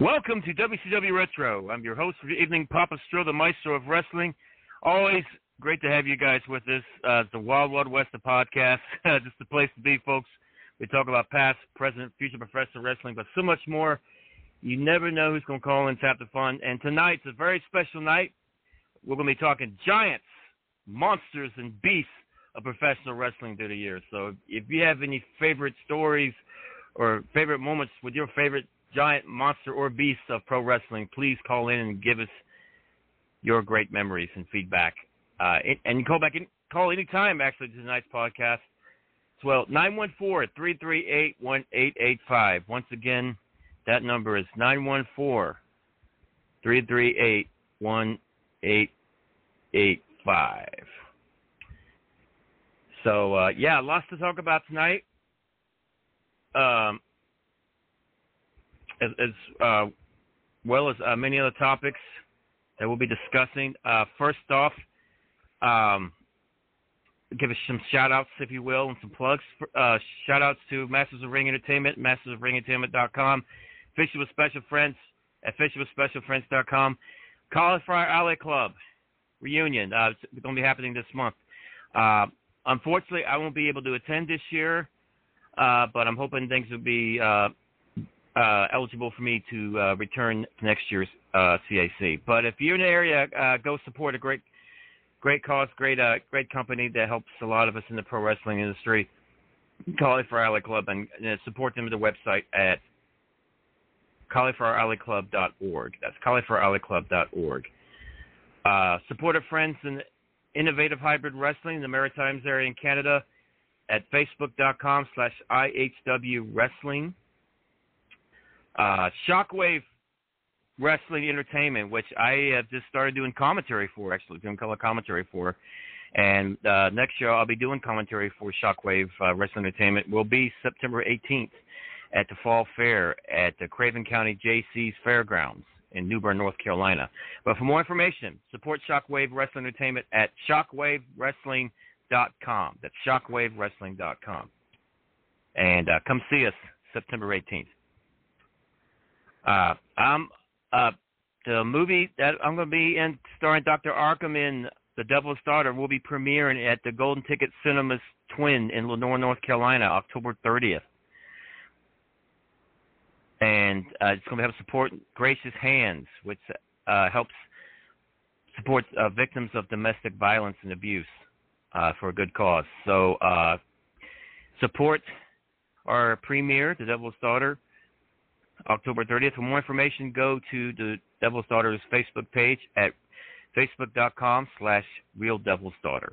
Welcome to WCW Retro. I'm your host for the evening, Papa Stro, the maestro of wrestling. Always great to have you guys with us. Uh, it's the Wild Wild West of podcast. Just the place to be, folks. We talk about past, present, future professional wrestling, but so much more. You never know who's going to call in, tap the fun. And tonight's a very special night. We're going to be talking giants, monsters, and beasts of professional wrestling through the years. So if you have any favorite stories or favorite moments with your favorite giant monster or beast of pro wrestling, please call in and give us your great memories and feedback. Uh, and you call back in, call anytime actually to tonight's podcast. As well, 914-338-1885. Once again, that number is 914-338-1885. So, uh, yeah, lots to talk about tonight. Um, as, as uh, well as uh, many other topics that we'll be discussing. Uh, first off, um, give us some shout outs, if you will, and some plugs. Uh, shout outs to Masters of Ring Entertainment, mastersofringentertainment.com, Fishing with Special Friends at fishingwithspecialfriends.com, Cauliflower Alley Club reunion. Uh, it's going to be happening this month. Uh, unfortunately, I won't be able to attend this year, uh, but I'm hoping things will be uh, eligible for me to uh, return next year's uh, CAC. But if you're in the area, uh, go support a great, great cause, great, uh, great company that helps a lot of us in the pro wrestling industry. Cauliflower Alley Club and, and support them at the website at caulifloweralleyclub.org. That's caulifloweralleyclub.org. Uh, support our friends in Innovative Hybrid Wrestling in the Maritimes area in Canada at facebook.com slash IHW Wrestling. Uh, Shockwave Wrestling Entertainment, which I have just started doing commentary for, actually, doing color commentary for. And uh, next year I'll be doing commentary for Shockwave uh, Wrestling Entertainment. Will be September 18th at the Fall Fair at the Craven County JC's Fairgrounds in New Bern, North Carolina. But for more information, support Shockwave Wrestling Entertainment at shockwavewrestling.com. That's shockwavewrestling.com. And uh, come see us September 18th. Uh, I'm uh, the movie that I'm going to be in, starring Dr. Arkham in The Devil's Daughter, will be premiering at the Golden Ticket Cinemas Twin in Lenoir, North Carolina, October 30th and uh, it's going to have support Gracious Hands, which uh, helps support uh, victims of domestic violence and abuse uh, for a good cause. So uh, support our premiere, The Devil's Daughter, October 30th. For more information, go to the Devil's Daughter's Facebook page at facebook.com slash Real Devil's Daughter.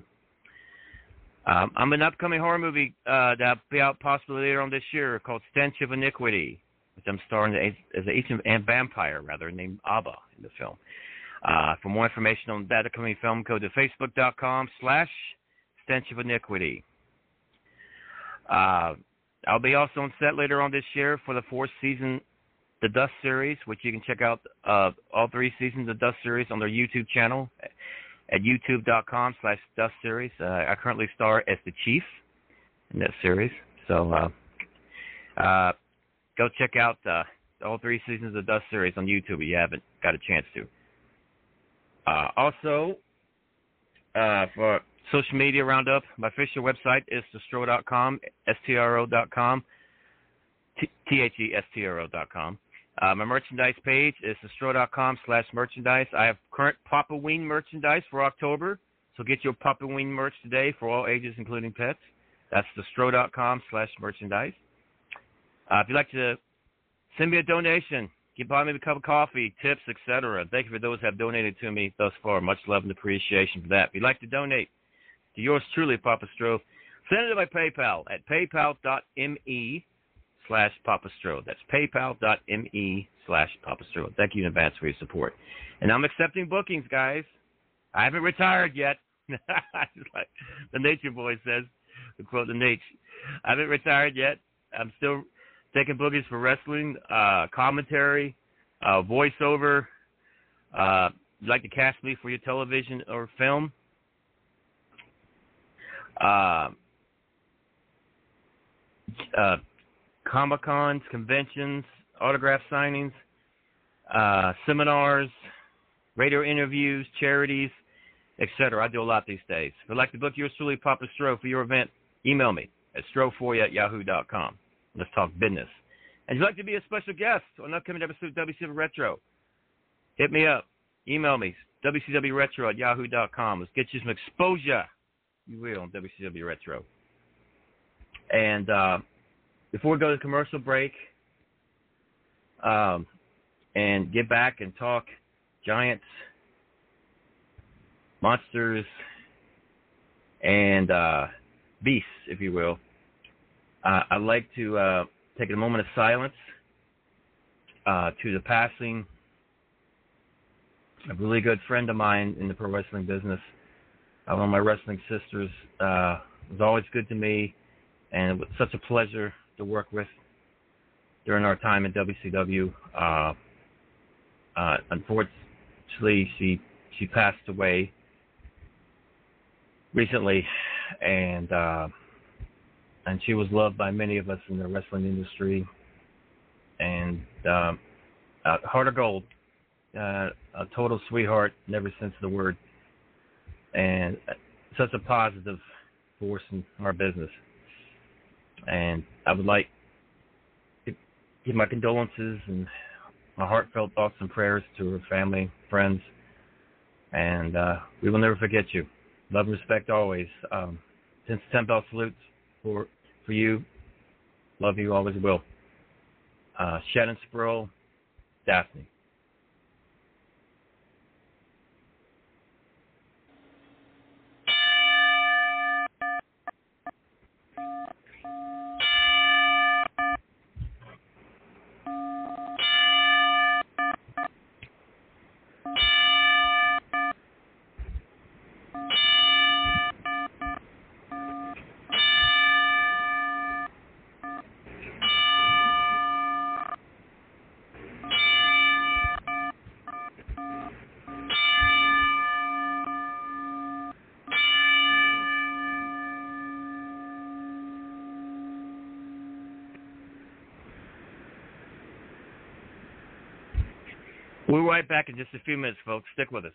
Um, I'm an upcoming horror movie uh, that'll be out possibly later on this year called Stench of Iniquity which I'm starring as an ancient vampire, rather, named Abba in the film. Uh, for more information on that upcoming film, go to facebook.com slash stench of iniquity. Uh, I'll be also on set later on this year for the fourth season, the Dust series, which you can check out uh, all three seasons of Dust series on their YouTube channel at youtube.com slash Dust series. Uh, I currently star as the Chief in that series. So, uh, uh, go check out uh, all three seasons of Dust series on YouTube if you haven't got a chance to. Uh, also, for social media roundup, my official website is thestro.com, S-T-R-O.com, T-H-E-S-T-R-O.com. Uh, my merchandise page is thestro.com slash merchandise. I have current Papa Ween merchandise for October, so get your Papa Ween merch today for all ages, including pets. That's thestro.com slash merchandise. Uh, if you'd like to send me a donation, get buy me a cup of coffee, tips, etc. Thank you for those who have donated to me thus far. Much love and appreciation for that. If you'd like to donate to yours truly, Papa Stro, send it to my PayPal at paypal.me slash Papa Stro. That's paypal.me slash Papa Stro. Thank you in advance for your support. And I'm accepting bookings, guys. I haven't retired yet. like the Nature Boy says, the quote the Nature. I haven't retired yet. I'm still taking bookings for wrestling, uh, commentary, uh, voiceover. Uh, you'd like to cast me for your television or film? Uh, uh, Comic Cons, conventions, autograph signings, uh, seminars, radio interviews, charities, etc. I do a lot these days. If you'd like to book yours truly, Papa Stro, for your event, email me at stroforia at yahoo.com. Let's talk business. And if you'd like to be a special guest on an upcoming episode of WCW Retro, hit me up. Email me, WCWRetro at yahoo.com. Let's get you some exposure, you will, on WCW Retro. And uh, before we go to commercial break um, and get back and talk giants, monsters, and uh, beasts, if you will, uh, I'd like to uh, take a moment of silence uh, to the passing of a really good friend of mine in the pro wrestling business. Uh, one of my wrestling sisters uh, was always good to me, and it was such a pleasure to work with during our time at WCW. Uh, uh, unfortunately, she she passed away recently, and uh, and she was loved by many of us in the wrestling industry. And um, uh, heart of gold, uh, a total sweetheart in every sense of the word, and such a positive force in our business. And I would like to give my condolences and my heartfelt thoughts and prayers to her family, friends, and uh, we will never forget you. Love and respect always. Um, since 10 bell salutes for for you. Love you, always will. Uh, Shannon Spruill, Daffney. Right back in just a few minutes, folks. Stick with us.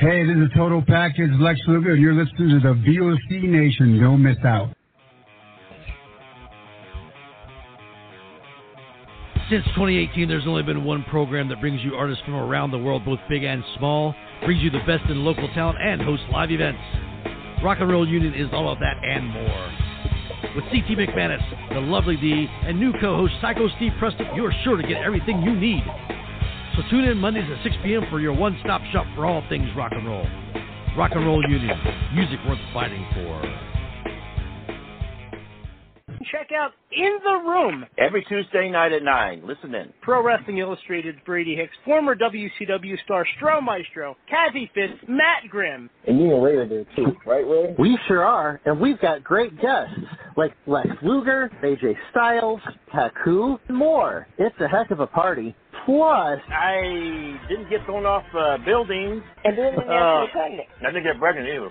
Hey, this is Total Package Lex Luger, and you're listening to the VOC Nation. Don't miss out. Since 2018, there's only been one program that brings you artists from around the world, both big and small, brings you the best in local talent, and hosts live events. Rock and Roll Union is all of that and more. With CT McManus, the lovely D, and new co-host Psycho Steve Preston, you're sure to get everything you need. So tune in Mondays at 6 p.m. for your one-stop shop for all things rock and roll. Rock and Roll Union, music worth fighting for. Check out In the Room every Tuesday night at 9. Listen in. Pro Wrestling Illustrated's Brady Hicks, former WCW star Stro Maestro, Kathy Fitz, Matt Grimm. And you and Ray are there too, right, Ray? We sure are, and we've got great guests like Lex Luger, AJ Styles, Taku, and more. It's a heck of a party. Plus, I didn't get thrown off uh, buildings. And didn't get Uh, pregnant. I didn't get pregnant either.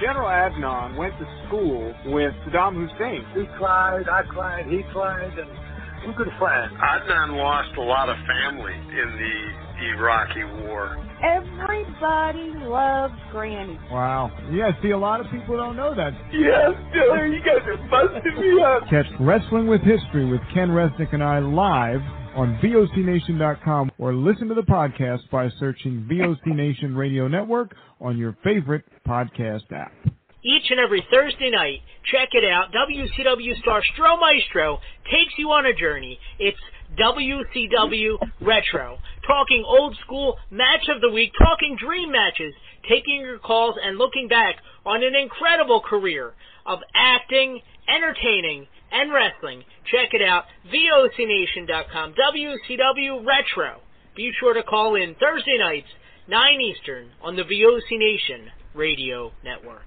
General Adnan went to school with Saddam Hussein. He cried, I cried, he cried, and we're good friends. Adnan lost a lot of family in the Iraqi war. Everybody loves Granny. Wow. Yeah, see, a lot of people don't know that. Yes, Diller, you guys are busting me up. Catch Wrestling with History with Ken Resnick and I live on VOCNation.com or listen to the podcast by searching VOC Nation Radio Network on your favorite podcast app. Each and every Thursday night, check it out. WCW star Stro Maestro takes you on a journey. It's WCW Retro. Talking old school match of the week, talking dream matches, taking your calls and looking back on an incredible career of acting, entertaining, and wrestling. Check it out, VOCNation.com, WCW Retro. Be sure to call in Thursday nights, 9 Eastern, on the VOC Nation Radio Network.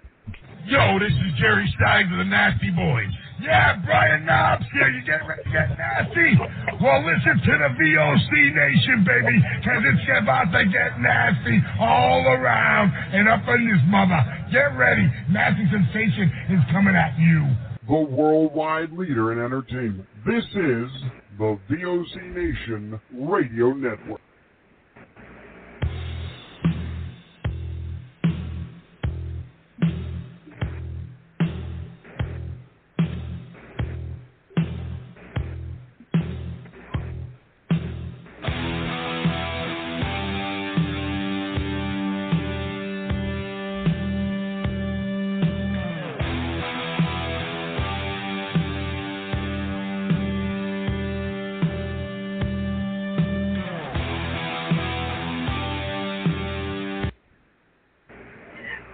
Yo, this is Jerry Stein of the Nasty Boys. Yeah, Brian Knobbs here. You get ready get nasty? Well, listen to the VOC Nation, baby, because it's about to get nasty all around and up in this mother. Get ready. Nasty Sensation is coming at you. The worldwide leader in entertainment. This is the VOC Nation Radio Network.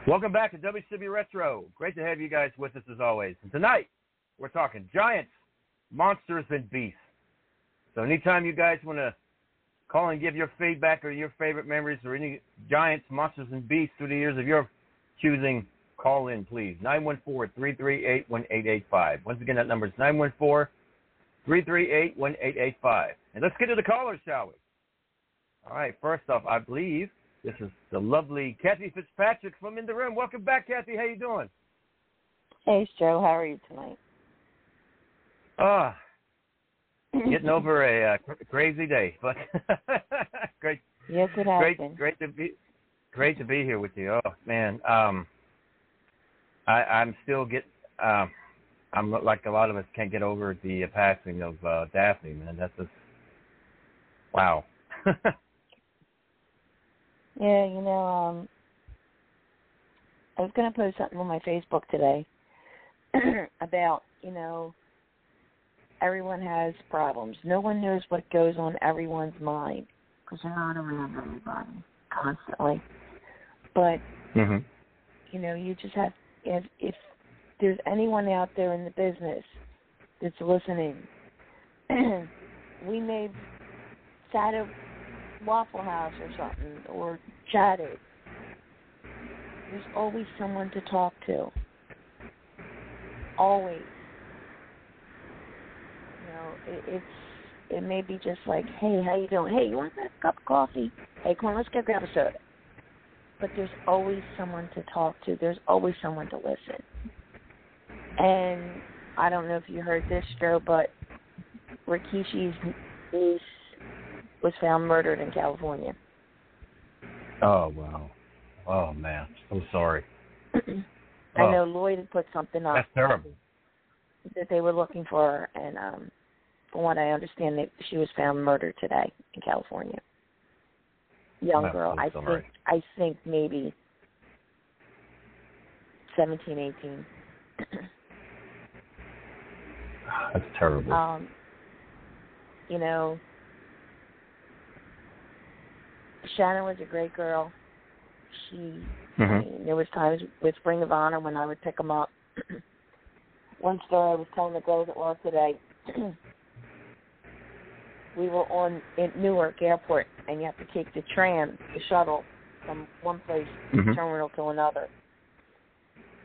Welcome back to WCW Retro. Great to have you guys with us as always. And tonight, we're talking giants, monsters, and beasts. So anytime you guys want to call and give your feedback or your favorite memories or any giants, monsters, and beasts through the years of your choosing, call in, please. 914-338-1885. Once again, that number is 914-338-1885. And let's get to the callers, shall we? All right, first off, I believe This is the lovely Kathy Fitzpatrick from In the Room. Welcome back, Kathy. How you doing? Hey, Joe. How are you tonight? Ah, getting over a uh, cr- crazy day, but great. Yes, it has great, great to be, great to be here with you. Oh man, um, I, I'm still get, um, I'm like a lot of us can't get over the passing of uh, Daffney. Man, that's just wow. Yeah, you know, um, I was going to post something on my Facebook today about, you know, everyone has problems. No one knows what goes on everyone's mind because you're not around everybody constantly. But, mm-hmm. you know, you just have, if, if there's anyone out there in the business that's listening, we may sat at Waffle House or something, or chatted. There's always someone to talk to. Always. You know, it, it's it may be just like, hey, how you doing? Hey, you want a cup of coffee? Hey, come on, let's go grab a soda. But there's always someone to talk to. There's always someone to listen. And I don't know if you heard this, Joe, but Rikishi's niece was found murdered in California. Oh wow. Oh man, I'm sorry. I Oh. know Lloyd had put something up That's terrible. that they were looking for her, and um, from what I understand, that she was found murdered today in California. Young I'm girl, so I sorry. think. I think maybe seventeen, eighteen. That's terrible. um, you know, Shannon was a great girl. She, I Mhm. mean, there was times with Ring of Honor when I would pick them up. One story I was telling the girls at work today. we were on in Newark Airport, and you have to take the tram, the shuttle, from one place Mhm. terminal to another.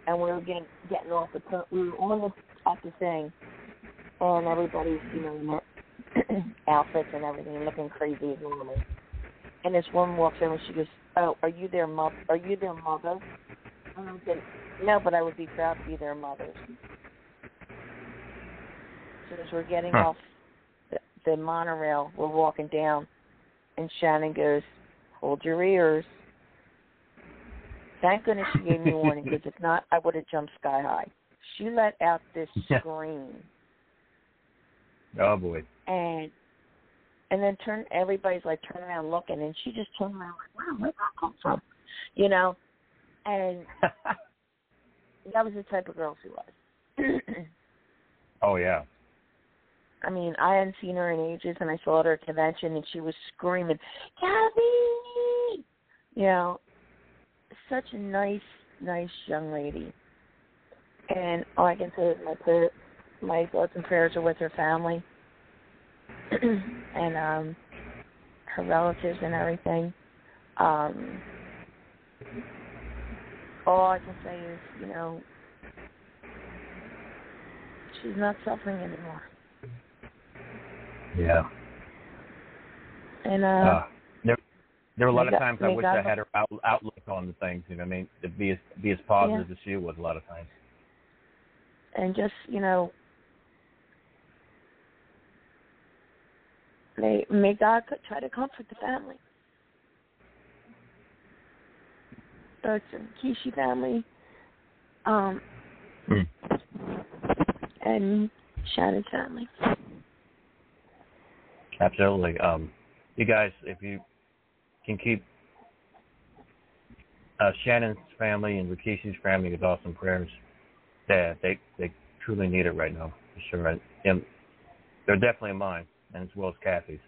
And we were getting getting off the we were on the at the thing, and everybody's you know in their outfits and everything looking crazy as normal. And this woman walks in and she goes, "Oh, are you their mother? Are you their mother?" And I said, "No, but I would be proud to be their mother." So as we're getting Huh. off the, the monorail, we're walking down, and Shannon goes, "Hold your ears." Thank goodness she gave me a warning because if not, I would have jumped sky high. She let out this scream Oh boy. and and then turn everybody's like turn around looking and she just turned around like, Wow, where'd that come from? You know? And that was the type of girl she was. oh yeah. I mean, I hadn't seen her in ages and I saw her at a convention and she was screaming, Kathy You know, such a nice, nice young lady. And all I can say is my prayer, my thoughts and prayers are with her family and um her relatives and everything. Um all I can say is, you know, she's not suffering anymore. Yeah. And uh, Uh, there, there were a lot of times I wish I had her out, outlook on the things. You know what I mean? To be as be as positive as she was a lot of times. and just you know may may God try to comfort the family. The Kishi family, um, and Shannon's family. Absolutely. Um, you guys, if you can keep uh, Shannon's family and Rikishi's family with awesome prayers, that they they truly need it right now for sure. And, they're definitely mine, as well as Kathy's,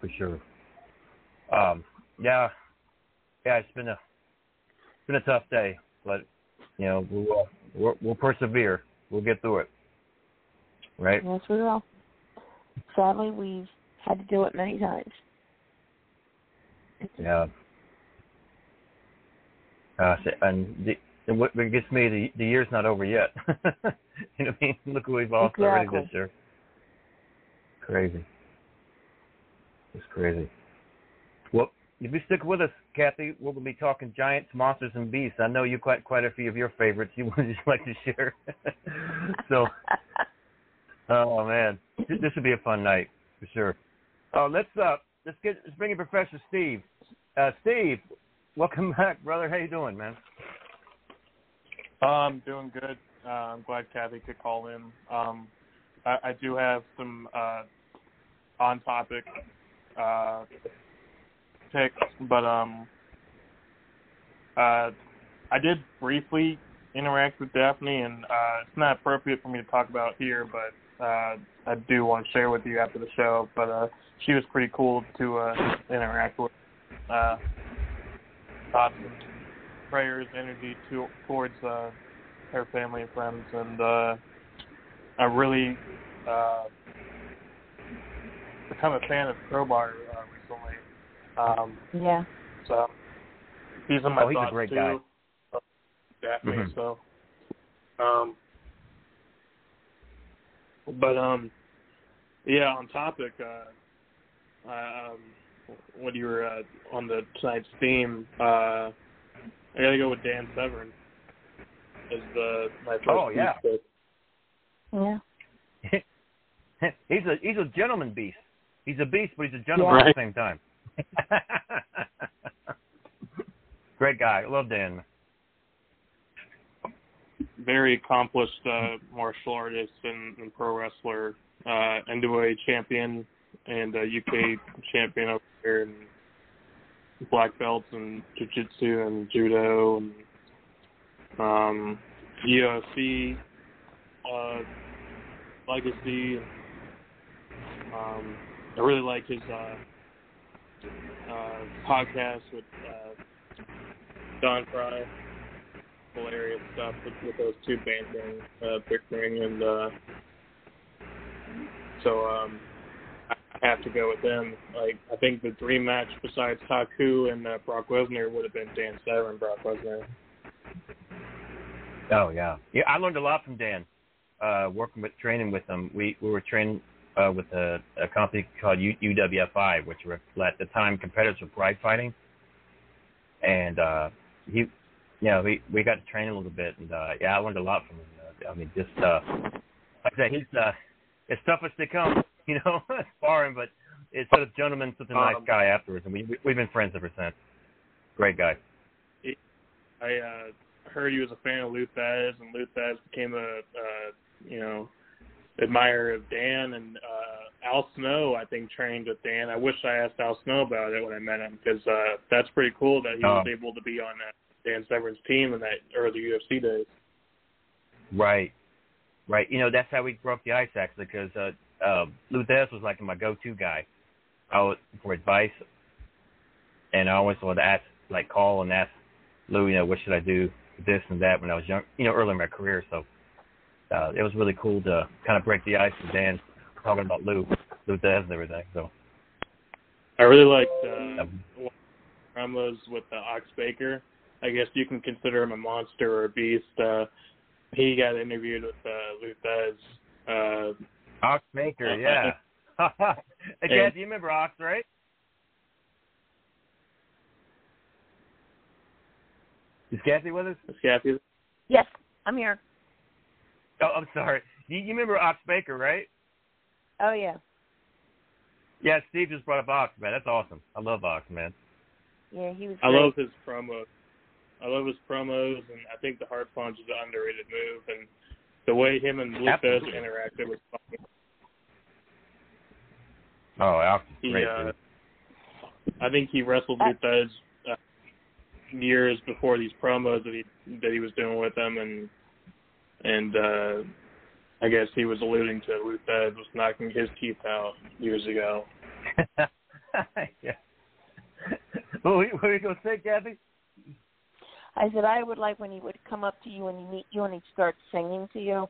for sure. Um, yeah, yeah, it's been a it's been a tough day, but you know we'll we'll, we'll persevere. We'll get through it. Right. Yes, we will. Sadly, we've had to do it many times. Yeah. Uh, and the, and what gets me, the the year's not over yet. you know what I mean? Look what we've lost already Exactly. this year. Crazy. It's crazy. Well, if you stick with us, Kathy, we're going to be talking giants, monsters, and beasts. I know you quite quite a few of your favorites. You would just like to share. so, oh man, this would be a fun night for sure. Oh, let's uh, let's get let's bring in Professor Steve. Uh, Steve, welcome back, brother. How you doing, man? I'm um, doing good. Uh, I'm glad Kathy could call in. Um, I, I do have some uh, on topic uh, picks, but um, uh, I did briefly interact with Daffney, and uh, it's not appropriate for me to talk about here, but uh, I do want to share with you after the show. But uh, she was pretty cool to uh, interact with. Uh, thoughts prayers, energy to, towards uh, her family and friends, and uh, I really uh, become a fan of Crowbar uh, recently. Um, yeah. So he's in my oh, he's thoughts a great too. guy. Daffney, Mhm. so. Um, but um, yeah, on topic. Uh, um, when you were uh, on the tonight's theme, uh, I gotta go with Dan Severn as the my first Oh, yeah. pick. Yeah. he's a he's a gentleman beast. He's a beast, but he's a gentleman Yeah. at the same time. Great guy. Love Dan. very accomplished uh, martial artist and, and pro wrestler, uh, NWA champion and uh, UK champion over here, and black belts and jiu-jitsu and judo and um, UFC uh, legacy. Um, I really like his uh, uh, podcast with uh, Don Frye hilarious stuff with, with those two bantering, uh, bickering, and uh, so um, have to go with them. Like I think the dream match besides Taku and uh, Brock Lesnar would have been Dan Severn Brock Lesnar. Oh yeah, yeah. I learned a lot from Dan. Uh, working with training with him, we we were training uh, with a, a company called U, UWFI, which were at the time competitors for pride fighting, and uh, he, you know, we we got to train a little bit, and uh, yeah, I learned a lot from him. Uh, I mean, just uh, like I said, he's uh, as tough as they come, you know, sparring, but it's sort of gentleman, such a nice Um, guy afterwards, and we we- we've been friends ever since. Great guy. I uh, heard he was a fan of Lou Thesz, and Lou Thesz became a uh, you know admirer of Dan and uh, Al Snow. I think trained with Dan. I wish I asked Al Snow about it when I met him because uh, that's pretty cool that he was Oh. able to be on that Dan Severn's team in that early UFC days. Right, right. You know, that's how we broke the ice actually, because uh, uh, Lou Thesz was like my go-to guy. I was for advice, and I always wanted to ask, like, call and ask Lou, you know, what should I do, this and that when I was young, you know, early in my career. So uh, it was really cool to kind of break the ice with Dan talking about Lou, Lou Thesz and everything. So I really liked uh, the with uh, Ox Baker. I guess you can consider him a monster or a beast. Uh, he got interviewed with uh, Lou Uh, Ox Maker, yeah. hey, Chad, do you remember Ox, right? Is Kathy with us? Is Kathy? Yes, I'm here. Oh, I'm sorry. You, you remember Ox Baker, right? Oh yeah. Yeah, Steve just brought up Ox, man. That's awesome. I love Ox, man. Yeah, he was. I great. love his promos. I love his promos, and I think the heart punch is an underrated move, and the way him and Thesz interacted was fun. Oh, great, uh. I think he wrestled Thesz uh, years before these promos that he that he was doing with them, and and uh, I guess he was alluding to Thesz was knocking his teeth out years ago. yeah. You, what were you going to say, Kathy? I said I would like when he would come up to you and he meet you and he'd start singing to you.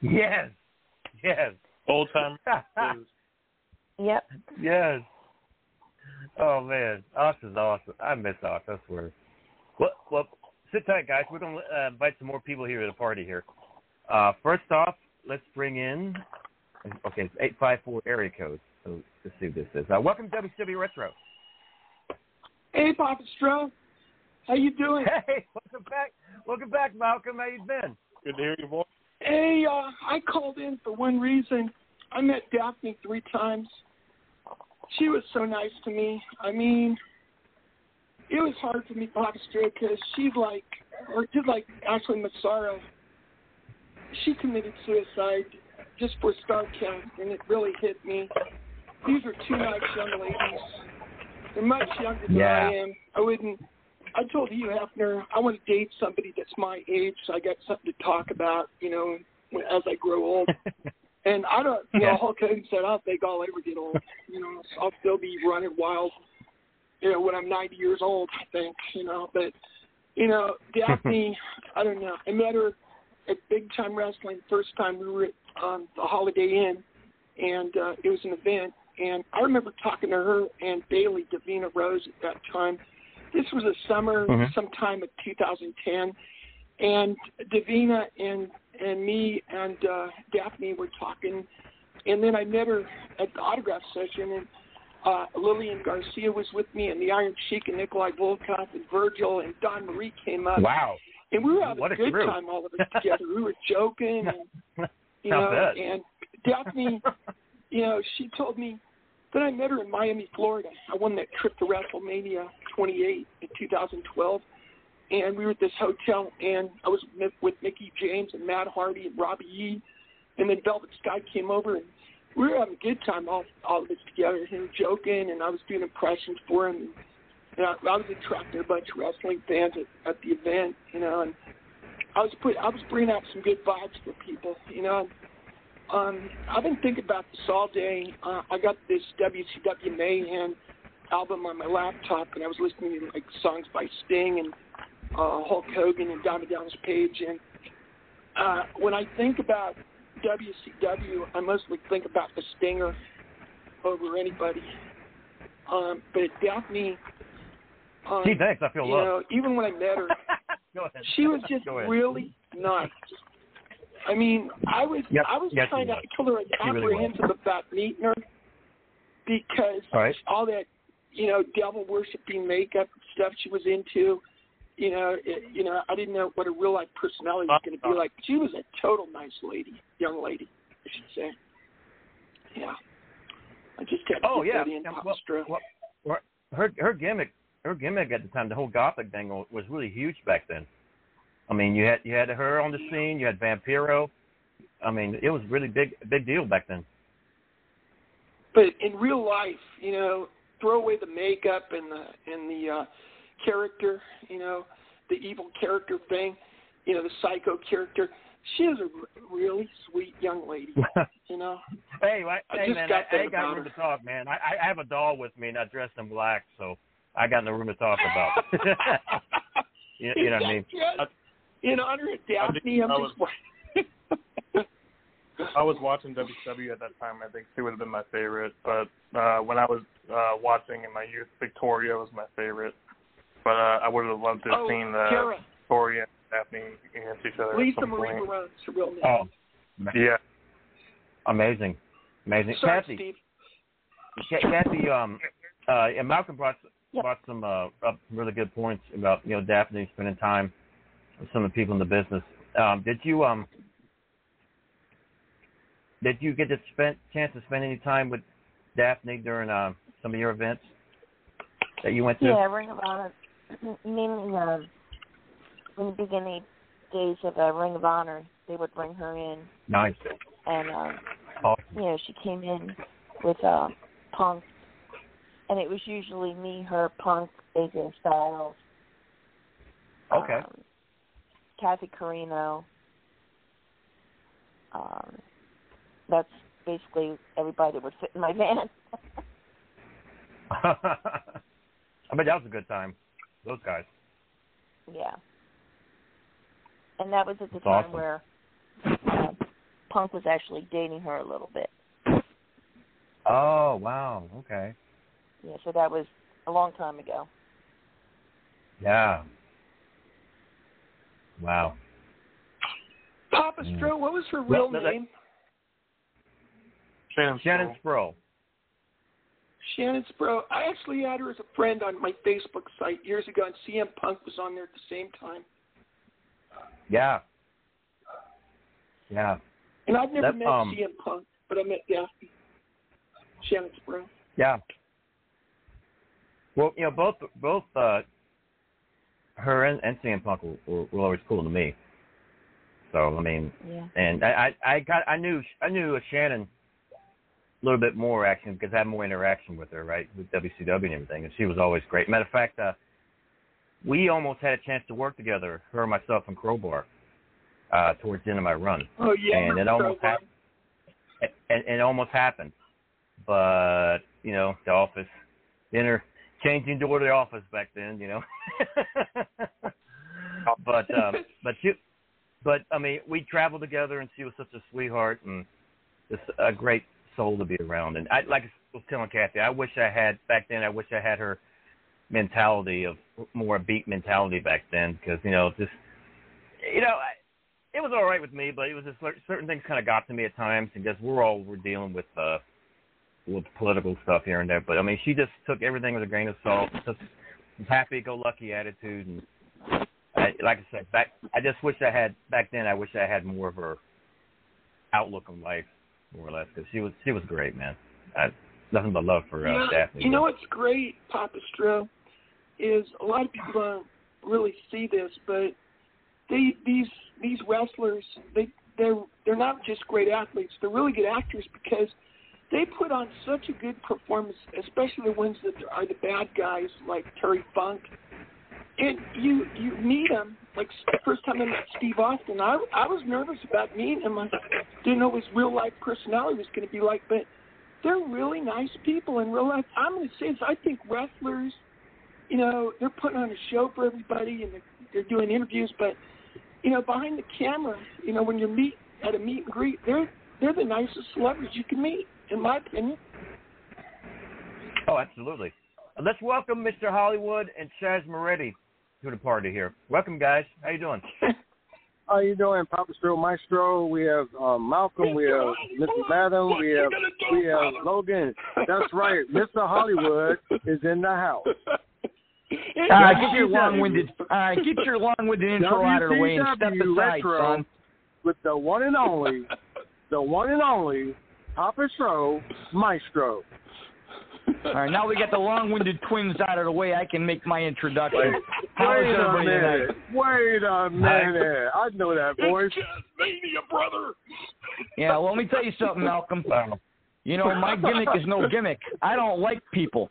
Yes. Yes. Old time. Yep. yes. Oh man, Ox is awesome. I miss Ox. I swear. Well, well, sit tight, guys. We're gonna uh, invite some more people here to the party here. Uh, first off, let's bring in. Okay, it's eight five four area code. So let's see what this is. Uh, welcome to WCW Retro. Hey, Papa Stro. How you doing? Hey, welcome back. Welcome back, Malcolm. How you been? Good to hear your voice. Hey, uh, I called in for one reason. I met Daffney three times. She was so nice to me. I mean, it was hard for me, Papa Stro, because she's like, or just like Ashley Massaro, she committed suicide just for Starrcast, and it really hit me. These are two nice young ladies. They're much younger than Yeah. I am. I wouldn't. I told you, Hefner, I want to date somebody that's my age, so I got something to talk about, you know, when- as I grow old. and I don't, you know. Hulk Hogan said, I don't think I'll ever get old. You know, I'll still be running wild, you know, when I'm 90 years old, I think, you know. But, you know, Daffney, I don't know. I met her at Big Time Wrestling first time we were at um, the Holiday Inn, and uh, it was an event. And I remember talking to her and Bailey Davina Rose at that time. This was a summer, Mhm. sometime of 2010, and Davina and and me and uh, Daffney were talking, and then I met her at the autograph session, and uh, Lillian Garcia was with me, and the Iron Sheik and Nikolai Volkov and Virgil and Dawn Marie came up. Wow. And we were having What a good crew. time, all of us together. We were joking, and you I'll know, bet. and Daffney, you know, she told me. Then I met her in Miami, Florida. I won that trip to WrestleMania 28 in 2012, and we were at this hotel, and I was with, Mickie James and Matt Hardy and Robbie Yee, and then Velvet Sky came over, and we were having a good time, all all of us together, and joking, and I was doing impressions for him. And, I, I was attracting a bunch of wrestling fans at, at the event, you know, and I was put I was bringing out some good vibes for people, you know. Um, I've been thinking about this all day. Uh, I got this WCW Mayhem album on my laptop, and I was listening to like songs by Sting and uh, Hulk Hogan and Diamond Dallas Page. And uh, when I think about WCW, I mostly think about the Stinger over anybody. Um, but Daffney, um, Gee, thanks. I feel you loved. know, even when I met her, she was just really nice. I mean, I was Yep. I was Yes, to was. I told her I was really was. about meeting her because All right. all that you know devil worshipping makeup stuff she was into. You know, it, you know, I didn't know what her real life personality was going to be like. She was a total nice lady, young lady, I should say. Yeah, I just had to Oh yeah. that in, Yeah, Papa well, well, well, her her gimmick her gimmick at the time, the whole gothic thing was really huge back then. I mean, you had you had her on the scene, you had Vampiro. I mean, it was really big big deal back then. but in real life, you know, throw away the makeup and the and the uh, character, you know, the evil character thing, you know, the psycho character. She is a r- really sweet young lady, you know. Hey, I, I hey just man, got I, I that ain't got room her. to talk, man. I, I I have a doll with me and I dress in black, so I got no room to talk about. you, you know what I mean? Yes. In honor of Daffney, I'm I just. I was watching WCW at that time. I think she would have been my favorite. But uh, when I was uh, watching in my youth, Victoria was my favorite. But uh, I would have loved to have Oh, seen uh, Tara. Victoria and Daffney against each other. at Lisa some Marie point. Moran's real name. Oh, Yeah. amazing, amazing. Sorry, Kathy, Steve. Kathy, um, uh, and Malcolm brought brought some uh, up really good points about you know Daffney spending time with some of the people in the business. Um, did you um did you get the spend chance to spend any time with Daffney during uh, some of your events that you went to? Yeah, Ring of Honor. Mainly um, in the beginning days of uh, Ring of Honor, they would bring her in, Nice. and um, Awesome. you know she came in with uh, Punk, and it was usually me, her, Punk, AJ Styles, Okay. um, Kathy Carino. Um, that's basically everybody that would fit in my van. I bet that was a good time. Those guys. Yeah. And that was at the That's time awesome. where uh, Punk was actually dating her a little bit. Oh wow. Okay. Yeah, so that was a long time ago. Yeah. Wow. Papa Mm. Stro, what was her real Well, that- name? Shannon. Shannon Spruill. Shannon Spro. I actually had her as a friend on my Facebook site years ago, and CM Punk was on there at the same time. Yeah. Yeah. And I've never That, met um, CM Punk, but I met yeah, Shannon Spro. Yeah. Well, you know, both both uh, her and, and CM Punk were, were, were always cool to me. So I mean, Yeah. and I I I got I knew I knew Shannon a little bit more action because I had more interaction with her, right, with WCW and everything, and she was always great. Matter of fact, uh, we almost had a chance to work together, her, myself, and Crowbar, uh, towards the end of my run. Oh yeah, and it almost happened. And, it almost happened, but you know, the office, inner changing door to the office back then, you know. but um, but she, but I mean, we traveled together, and she was such a sweetheart and just a great soul to be around. And I, like I was telling Kathy, I wish I had back then. I wish I had her mentality of more a beat mentality back then, because you know, just you know, I, it was all right with me, but it was just certain things kind of got to me at times, and just we're all we're dealing with uh with political stuff here and there. But I mean, she just took everything with a grain of salt, just happy-go-lucky attitude, and I, like I said, back I just wish I had back then. I wish I had more of her outlook on life, more or less, because she was she was great, man. I, nothing but love for uh, Yeah, Daffney. You know what's great, Papa Stro, is a lot of people don't really see this, but they these these wrestlers they they're they're not just great athletes, they're really good actors because they put on such a good performance, especially the ones that are the bad guys like Terry Funk. And you you meet them like first time I met Steve Austin, I I was nervous about meeting him. I didn't know his real life personality was going to be like, but they're really nice people in real life. I'm going to say this. I think wrestlers, you know, they're putting on a show for everybody and they're, they're doing interviews, but you know, behind the camera, you know, when you meet at a meet and greet, they're they're the nicest celebrities you can meet, in my opinion. Oh, absolutely. Let's welcome Mr. Hollywood and Chaz Moretti to the party here. Welcome, guys. How you doing? How you doing, Papa Stro Maestro? We have um, Malcolm. We have Mr. Madam. We have we have Logan. That's right. Mr. Hollywood is in the house. All right, get your long-winded. All right, get your long-winded intro out of the way and step WCW aside, Retro son. With the one and only, the one and only Papa Stro Maestro. All right, now we got the long-winded twins out of the way. I can make my introduction. Wait, How is wait a minute. tonight? Wait a minute. I know that voice. Mania, brother. Yeah, well, let me tell you something, Malcolm. You know, my gimmick is no gimmick. I don't like people.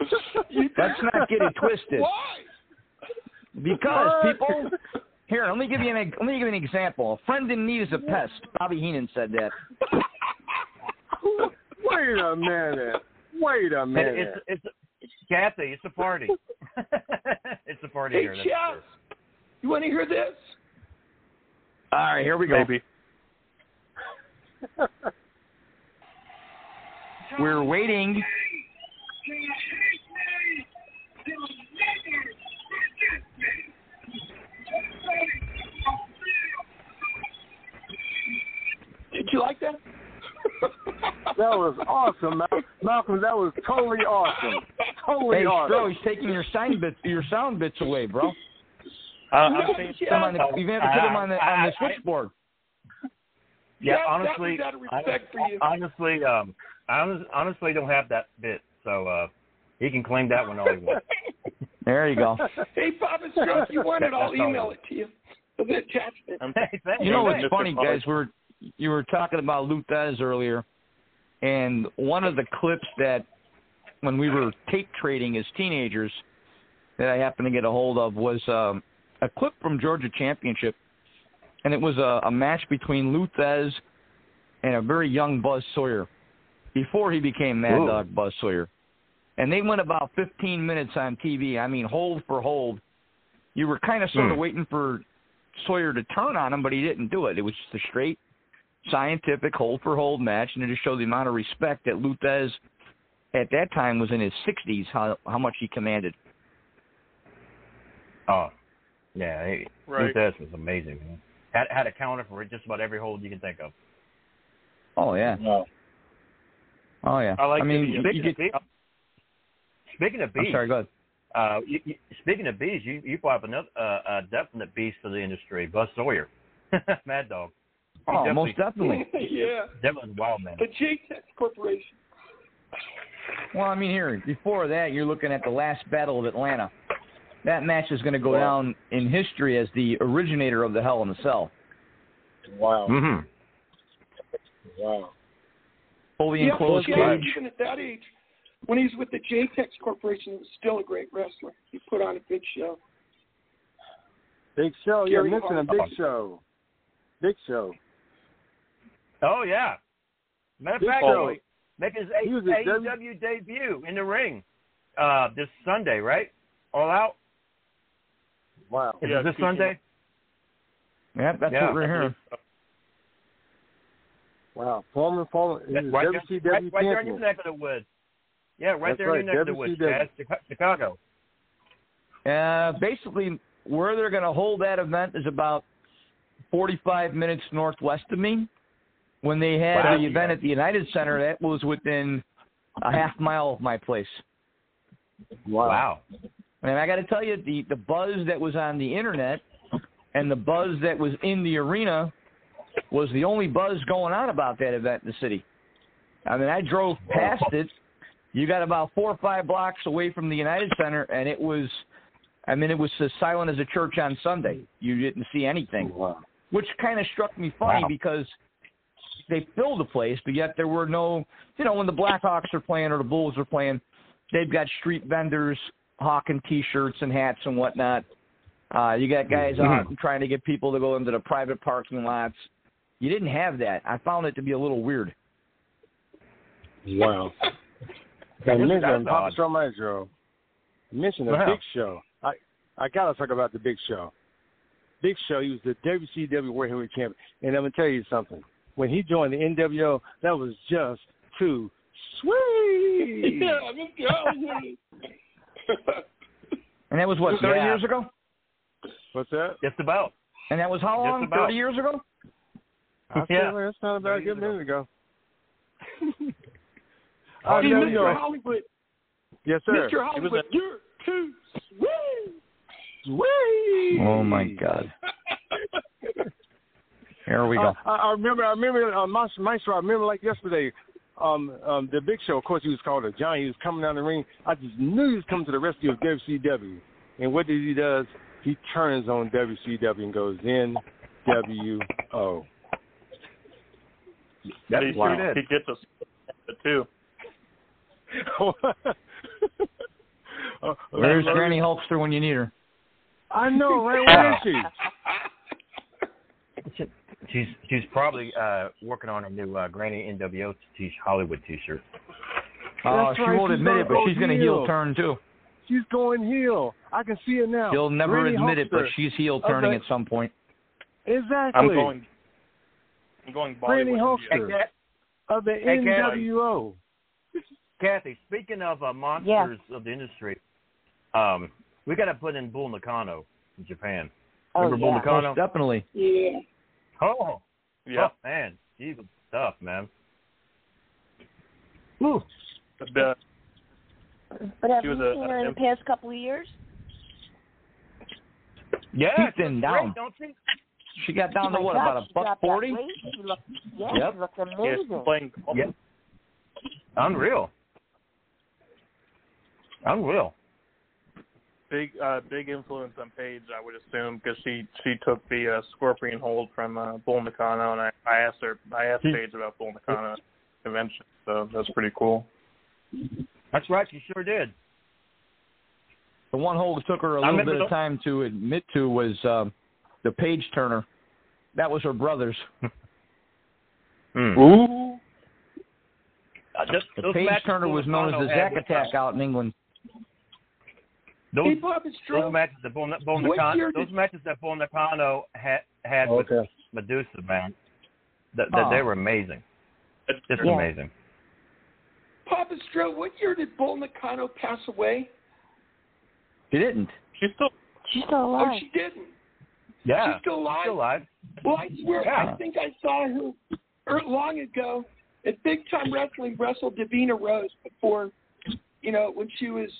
Let's not get it twisted. Why? Because What? people. Here, let me give you an let me give you an example. A friend in need is a pest. Bobby Heenan said that. Wait a minute. Wait a And minute. it's it's Kathy. It's a party. it's a party Hey, here. that's Chaz, you want to hear this? All right, here we go. We're waiting. Did you like that? That was awesome, Mal- Malcolm. That was totally awesome. Totally Hey, awesome. Stro, he's taking your sound bits, your sound bits away, bro. Uh, I'm saying- Put 'em on the, you have to put them on the on the I- I- switchboard. Yeah, Chaz, honestly, that was out of respect for you. honestly, um, I honestly don't have that bit, so uh, he can claim that one all he wants. There you go. Hey, Papa Stro, if you want it, I'll all. email it to you. The attachment. You know what's funny, guys? We were you were talking about Lou Thesz earlier, and one of the clips that when we were tape trading as teenagers that I happened to get a hold of was um, a clip from Georgia Championship, and it was a, a match between Lou Thesz and a very young Buzz Sawyer before he became Mad Ooh. Dog Buzz Sawyer. And they went about 15 minutes on TV. I mean, hold for hold. You were kind of sort of Hmm. waiting for Sawyer to turn on him, but he didn't do it. It was just a straight scientific hold for hold match, and it just showed the amount of respect that Lou Thesz at that time was in his 60s. How how much he commanded. Oh, yeah, he, Right. Lou Thesz was amazing. Man. Had had a counter for just about every hold you can think of. Oh yeah. Oh yeah. I like I mean, the, you, speaking, you of get. bees, speaking of bees, I'm sorry. Go ahead. Uh, you, you, speaking of bees, you you brought up another uh, a definite beast for the industry, Buzz Sawyer, Mad Dog. He Oh, most definitely. yeah. Definitely wild man. The JTEX Corporation. Well, I mean, here before that, you're looking at the last Battle of Atlanta. That match is going to go down in history as the originator of the Hell in a Cell. Wow. Mm-hmm. Wow. Fully Yeah, enclosed yeah, cage. even at that age, when he was with the JTEX Corporation, he was still a great wrestler. He put on a big show. Big show. You're Gary missing a big show. Big show. Oh yeah. Matter of Big fact, Show. make his He was A- a AEW debut in the ring uh, this Sunday, right? All out. Wow. Is Yeah, it this Sunday? Yeah, that's Yeah. what we're hearing. Wow. Former, former, he right, WCW there, right, right there in your champion. neck of the woods. Yeah, right That's there in your right, neck of the woods, WCW. Chaz. Chicago. Uh, basically, where they're going to hold that event is about 45 minutes northwest of me. When they had Wow. the event at the United Center, that was within a half mile of my place. Wow. And I got to tell you, the the buzz that was on the internet and the buzz that was in the arena was the only buzz going on about that event in the city. I mean, I drove past it. You got about four or five blocks away from the United Center, and it was, I mean, it was as silent as a church on Sunday. You didn't see anything, which kind of struck me funny Wow. because they filled the place, but yet there were no, you know, when the Blackhawks are playing or the Bulls are playing, they've got street vendors hawking T-shirts and hats and whatnot. Uh, you got guys out trying to get people to go into the private parking lots. You didn't have that. I found it to be a little weird. Wow. That's- And mention Papa odd. Stro Maestro. Mention the Wow. Big Show. I I gotta talk about the Big Show. Big Show. He was the WCW World Heavyweight Champion, and I'm gonna tell you something. When he joined the NWO, that was just too sweet. Yeah, I'm going. And that was what, 30 Yeah. years ago? What's that? Just about. And that was how Just long? about. 30 years ago? I Yeah. like that's not about a There you good minute ago. Hey, I know Mr. you're- Hollywood, Yes, sir. Mr. It was Hollywood, you're too sweet. sweet. Oh, my God. Here we go. I, I I remember. I remember. Uh, Mas- Maestro. I remember like yesterday. Um, um, the Big Show. Of course, he was called a giant. He was coming down the ring. I just knew he was coming to the rescue of WCW. And what did he does? He turns on WCW and goes NWO. That he, Wow. he gets us too. Uh, Where's uh, Granny Hulkster when you need her? I know, right? Where is she? She's she's probably uh, working on her new uh, Granny NWO t- Hollywood T-shirt. Oh, That's she right, won't she's admit it, but gonna she's going to heel heel. turn too. She's going heel. I can see it now. She'll never Granny admit it, but she's heel Okay. turning at some point. Exactly. I'm going. I'm going Granny Bollywood. Hulkster India. of the Hey, NWO. Kathy, speaking of uh, monsters of the industry, um, we got to put in Bull Nakano in Japan. Oh, Remember yeah. Bull Nakano? Most definitely. Yeah. Oh, Yeah. oh, man, he was tough, man. Woo. The, uh, But have She you was a- seen her in the past couple of years? Yeah, She thinned great, down. don't she? She got down Oh to what, God, about a buck forty? She looked, yeah, Yep. she looked yeah, amazing. she's playing golf. Yeah. Unreal. Unreal. Big, uh, big influence on Paige, I would assume, because she she took the uh, scorpion hold from uh, Bull Nakano, and I, I asked her, I asked Hmm. Paige about Bull Nakano convention, so that's pretty cool. That's right, she sure did. The one hold it took her a I little remember bit of time to admit to was um, the page turner. That was her brother's. Hmm. Ooh. Uh, those- The those page turner was known as the Zack Attack out in England. Those, Hey, Papa those matches that Bull, Bull What Nakano, year those matches that Bull Nakano had had with Okay. Madusa, man, that, that Oh. they were amazing. Just Yeah. amazing. Papa Stro, what year did Bull Nakano pass away? She didn't. She's still, She's still Oh, she didn't. Yeah, She's still alive? She's Still alive. Well, I swear, Yeah. I think I saw her er, long ago at Big Time Wrestling wrestled Davina Rose before, you know, when she was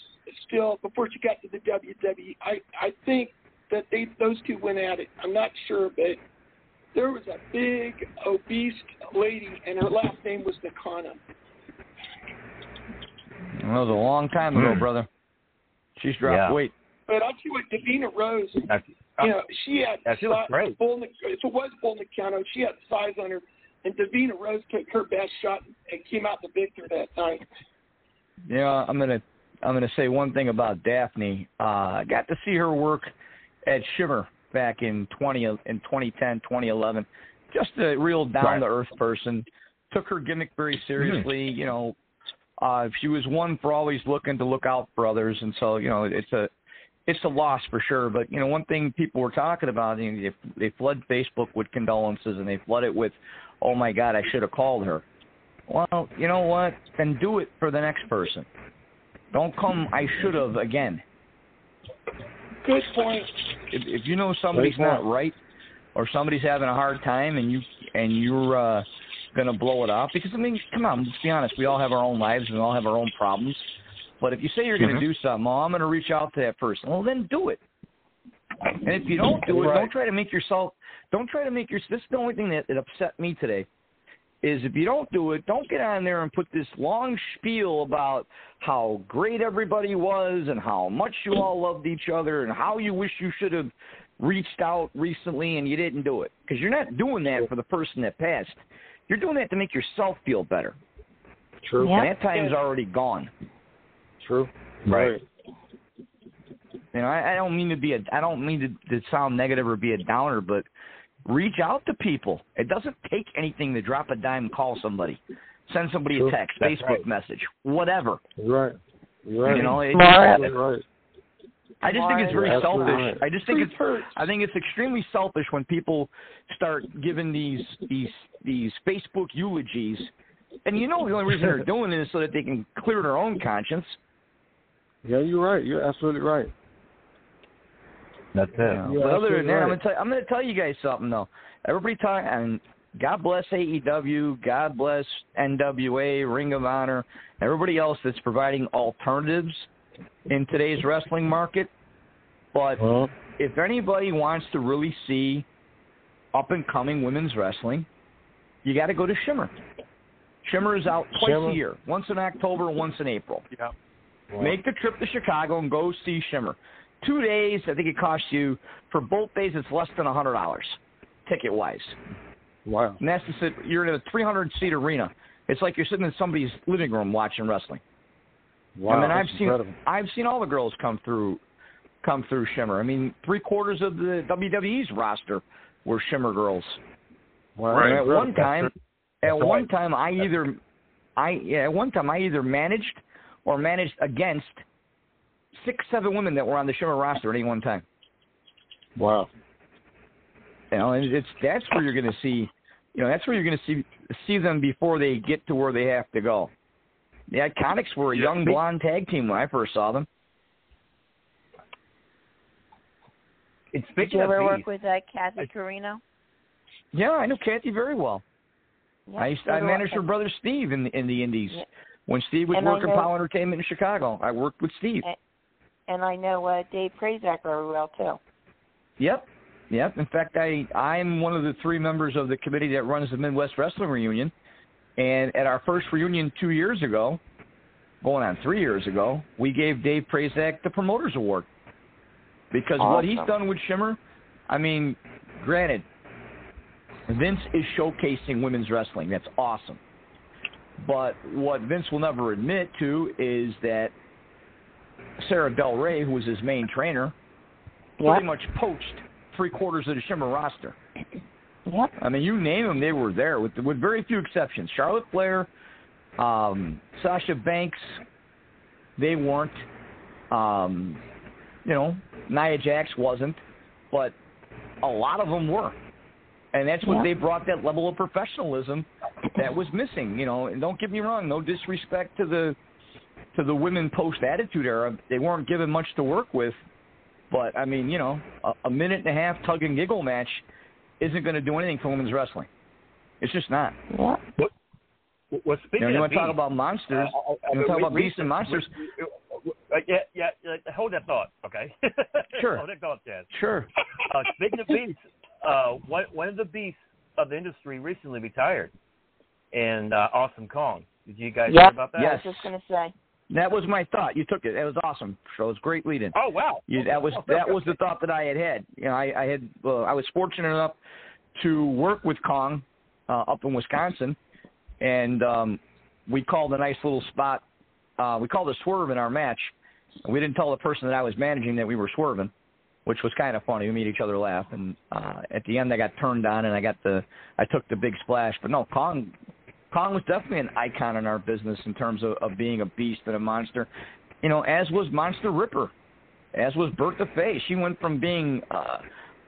still before she got to the WWE. I I think that they those two went at it. I'm not sure, but there was a big obese lady, and her last name was Nakano. That was a long time ago, hmm. brother. She's dropped Yeah. weight. But I'll tell you what, Davina Rose, That's, you know, she had Yeah, she looks si- great. Bull, if it was Bull Nakano, she had size on her, and Davina Rose took her best shot and came out the victor that night. Yeah, I'm gonna I'm gonna say one thing about Daffney. Uh, I got to see her work at Shimmer back in 20 in 2010, 2011. Just a real down to earth person. Took her gimmick very seriously. You know, uh, she was one for always looking to look out for others, and so you know it's a it's a loss for sure. But you know, one thing people were talking about, you know, they, they flood Facebook with condolences, and they flood it with, "Oh my God, I should have called her." Well, you know what? Then do it for the next person. Don't come. I should have again. Good point. If, if you know somebody's not right, or somebody's having a hard time, and you and you're uh, gonna blow it off, because I mean, come on, let's be honest. We all have our own lives, and we all have our own problems. But if you say you're gonna Mhm. do something, oh, I'm gonna reach out to that person. Well, then do it. And if you don't do it, Right. don't try to make yourself. Don't try to make your. This is the only thing that, that upset me today. Is if you don't do it, don't get on there and put this long spiel about how great everybody was and how much you all loved each other and how you wish you should have reached out recently and you didn't do it. Because you're not doing that for the person that passed. You're doing that to make yourself feel better. True. And that time's already gone. True. Right. You know, I, I don't mean to be a I don't mean to, to sound negative or be a downer, but reach out to people. It doesn't take anything to drop a dime, call somebody, send somebody True. a text, That's Facebook right. message, whatever. Right. Right. You know, it- You're right. I just think it's very You're selfish. right. I just think it's I think it's extremely selfish when people start giving these these these Facebook eulogies. And you know the only reason they're doing it is so that they can clear their own conscience. Yeah, you're right. You're absolutely right. That's it. Yeah, You're but other than that, I'm gonna tell I'm gonna tell you guys something though. Everybody talk and God bless AEW, God bless NWA, Ring of Honor, everybody else that's providing alternatives in today's wrestling market. But if anybody wants to really see up and coming women's wrestling, you got to go to Shimmer. Shimmer is out twice Shimmer. a year, once in October, once in April. Yeah. Make the trip to Chicago and go see Shimmer. Two days, I think it costs you for both days. It's less than a hundred dollars, ticket wise. Wow. And that's to sit. You're in a 300 seat arena. It's like you're sitting in somebody's living room watching wrestling. Wow. I mean, I've seen incredible. I've seen all the girls come through come through Shimmer. I mean, three quarters of the WWE's roster were Shimmer girls. Wow. And Right. at one time, at That's one right. time, I either I yeah, at one time I either managed or managed against six, seven women that were on the Shimmer roster at any one time. Wow. You know, and it's that's where you're going to see, you know, that's where you're going to see see them before they get to where they have to go. The Iconics were a Yeah. young blonde tag team when I first saw them. It's Did speaking you of ever work with uh, Kathy Carino? Yeah, I know Kathy very well. Yeah, I used so I managed her brother Steve in the, in the Indies Yeah. when Steve was And working know- Power Entertainment in Chicago. I worked with Steve. And I know uh, Dave Prazak very well too. Yep. Yep. In fact, I I'm one of the three members of the committee that runs the Midwest Wrestling Reunion. And at our first reunion two years ago, going on three years ago, we gave Dave Prazak the Promoters Award because what he's done with Shimmer, I mean, granted, Vince is showcasing women's wrestling. That's awesome. But what Vince will never admit to is that Sara Del Rey, who was his main trainer, pretty much poached three quarters of the Shimmer roster. Yep. I mean, you name them, they were there with with very few exceptions. Charlotte Flair, um, Sasha Banks, they weren't. Um, you know, Nia Jax wasn't, but a lot of them were, and that's what Yeah. they brought that level of professionalism that was missing. You know, and don't get me wrong, no disrespect to the to the women post Attitude Era, they weren't given much to work with. But I mean, you know, a, a minute and a half tug and giggle match isn't going to do anything for women's wrestling. It's just not. What? Well, You, speaking know, you of want to talk about monsters? uh, uh, you want to talk about beasts and monsters? we- we- uh, yeah, yeah, yeah. Hold that thought, okay? Sure. hold that thought, Chaz. Sure. Uh, speaking of beasts, uh, one one of the beasts of the industry recently retired, and uh, Awesome Kong. Did you guys hear about that? Yes. I was just gonna say. That was my thought. You took it. That was awesome. So it was great leading. Oh wow. You, that was that was the thought that I had had. You know, I, I had well, I was fortunate enough to work with Kong uh, up in Wisconsin, and um, we called a nice little spot. Uh, we called a swerve in our match. We didn't tell the person that I was managing that we were swerving, which was kind of funny. We made each other laugh, and uh, at the end, I got turned on and I got the I took the big splash. But no, Kong Kong was definitely an icon in our business in terms of, of being a beast and a monster. You know, as was Monster Ripper, as was Bertha Faye. She went from being uh,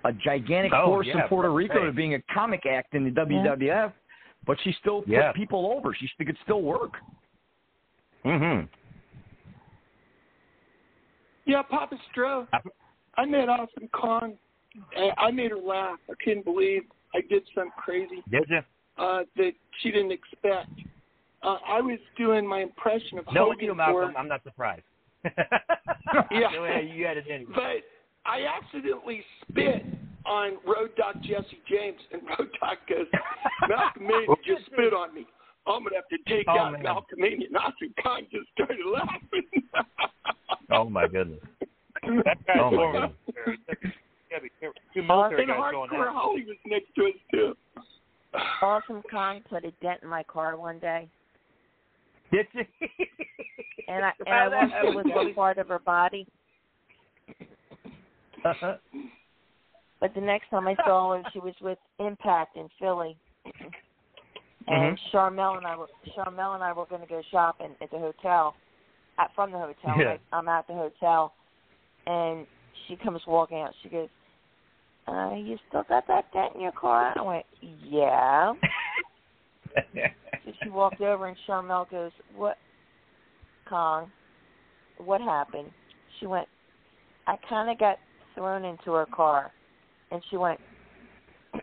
a gigantic Oh, force yeah, in Puerto Bertha Rico Faye. to being a comic act in the WWF, but she still put Yeah. people over. She could still work. Mm-hmm. Yeah, Papa Stro. I met Awesome Kong. I made her laugh. I couldn't believe I did something crazy Did you? Uh, that she didn't expect. Uh, I was doing my impression of No, Hogan you, for Malcolm. I'm not surprised. Yeah. No, you had it anyway. But I accidentally spit on Road Dogg Jesse James, and Road Dogg goes, Malcolm Mania just spit on me. I'm going to have to take Oh, out man. Malcolm Mania. And Awesome Kong just started laughing. Oh my goodness. That guy's Oh my going goodness. Yeah, be careful. Two military and guys going Hardcore at it. Holly was next to us, too. Awesome Kong put a dent in my car one day, Did you? and I and I that it was a part of her body. Uh-huh. But the next time I saw her, she was with Impact in Philly, and Charmel and I were Charmel and I were going to go shopping at the hotel, at, from the hotel. Yeah. I'm at the hotel, and she comes walking out. She goes, uh, "You still got that dent in your car?" I went, "Yeah." So she walked over, and Charmel goes, "What, Kong? What happened?" She went, "I kind of got thrown into her car," and she went,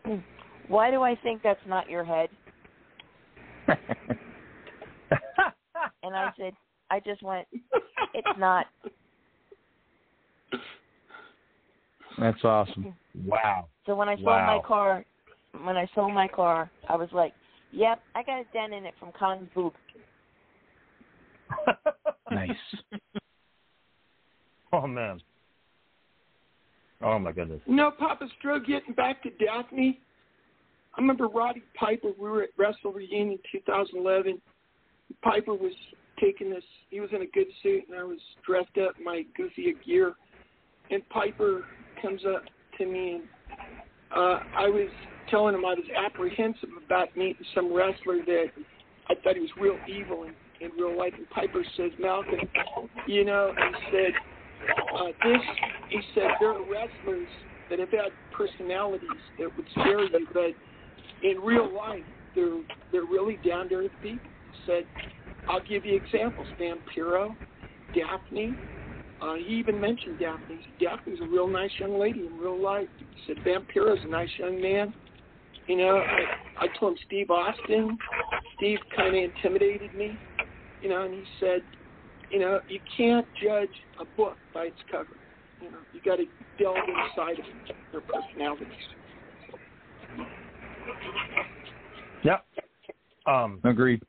"Why do I think that's not your head?" And I said, "I just went, it's not." That's awesome. wow. So when I sold Wow. my car, when I sold my car, I was like, "Yep, I got a dent in it from Kong's boob." Nice. oh man. Oh my goodness. No, Papa Stro, getting back to Daffney. I remember Roddy Piper. We were at Wrestle Reunion 2011. Piper was taking this. He was in a good suit, and I was dressed up in my goofy gear. And Piper comes up to me, and uh, I was telling him I was apprehensive about meeting some wrestler that I thought he was real evil in, in real life. And Piper says, Malcolm, you know, he said, uh, this, he said, there are wrestlers that have had personalities that would scare you, but in real life, they're they're really down to earth people. He said, I'll give you examples: Vampiro, Daffney. Uh, he even mentioned Daffney. He said, Daffney's a real nice young lady in real life. He said Vampiro's a nice young man. You know, I, I told him Steve Austin. Steve kind of intimidated me. You know, and he said, you know, you can't judge a book by its cover. You know, you got to delve inside of their personalities. Yep. Um, Agreed.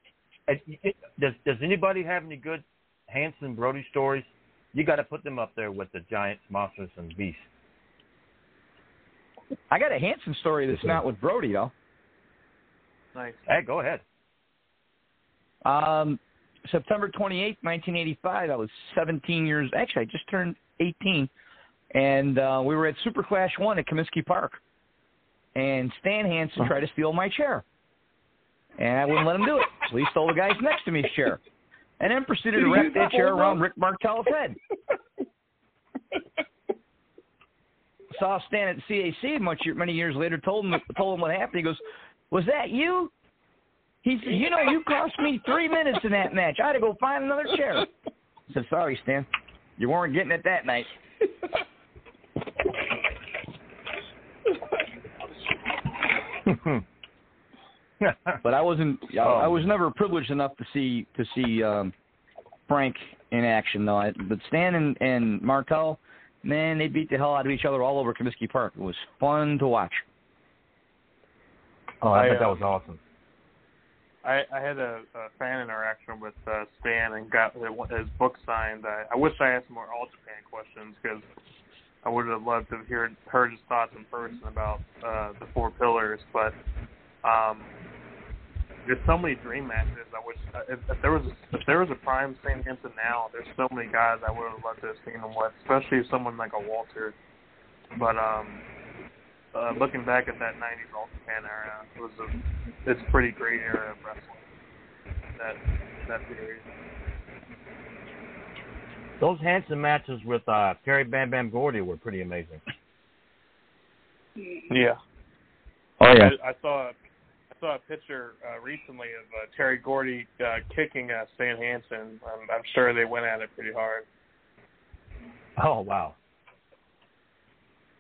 it- it- does Does anybody have any good Hansen Brody stories? You got to put them up there with the giants, monsters, and beasts. I got a Hansen story that's not with Brody though. Nice. Hey, go ahead. Um, September 28th, 1985, I was 17 years. Actually, I just turned 18, and uh, we were at Super Clash One at Comiskey Park, and Stan Hansen tried to steal my chair, and I wouldn't let him do it. So he stole the guy's next to me's chair, and then proceeded to wrap that chair around Rick Martel's head. Saw Stan at CAC much many years later. Told him told him what happened. He goes, "Was that you?" He said, "You know, you cost me three minutes in that match. I had to go find another chair." I said, "Sorry, Stan, you weren't getting it that night." but I wasn't. I, Oh. I was never privileged enough to see to see um, Frank in action though. I, but Stan and, and Martel, man, they beat the hell out of each other all over Comiskey Park. It was fun to watch. Oh, I, I, bet that uh, was awesome. I, I had a, a fan interaction with uh, Stan and got his book signed. I, I wish I asked more All Japan questions because I would have loved to hear heard his thoughts in person about uh, the four pillars. But um, there's so many dream matches. I wish uh, if, if there was if there was a prime St. Vincent now, there's so many guys I would have loved to have seen him with, especially someone like a Walter. But um, uh, looking back at that '90s All Japan era, it was a it's a pretty great era of wrestling. That that period. Those Hansen matches with uh, Terry Bam Bam Gordy were pretty amazing. Yeah. Oh yeah. I, I saw I saw a picture uh, recently of uh, Terry Gordy uh, kicking uh, Stan Hansen. I'm, I'm sure they went at it pretty hard. Oh wow.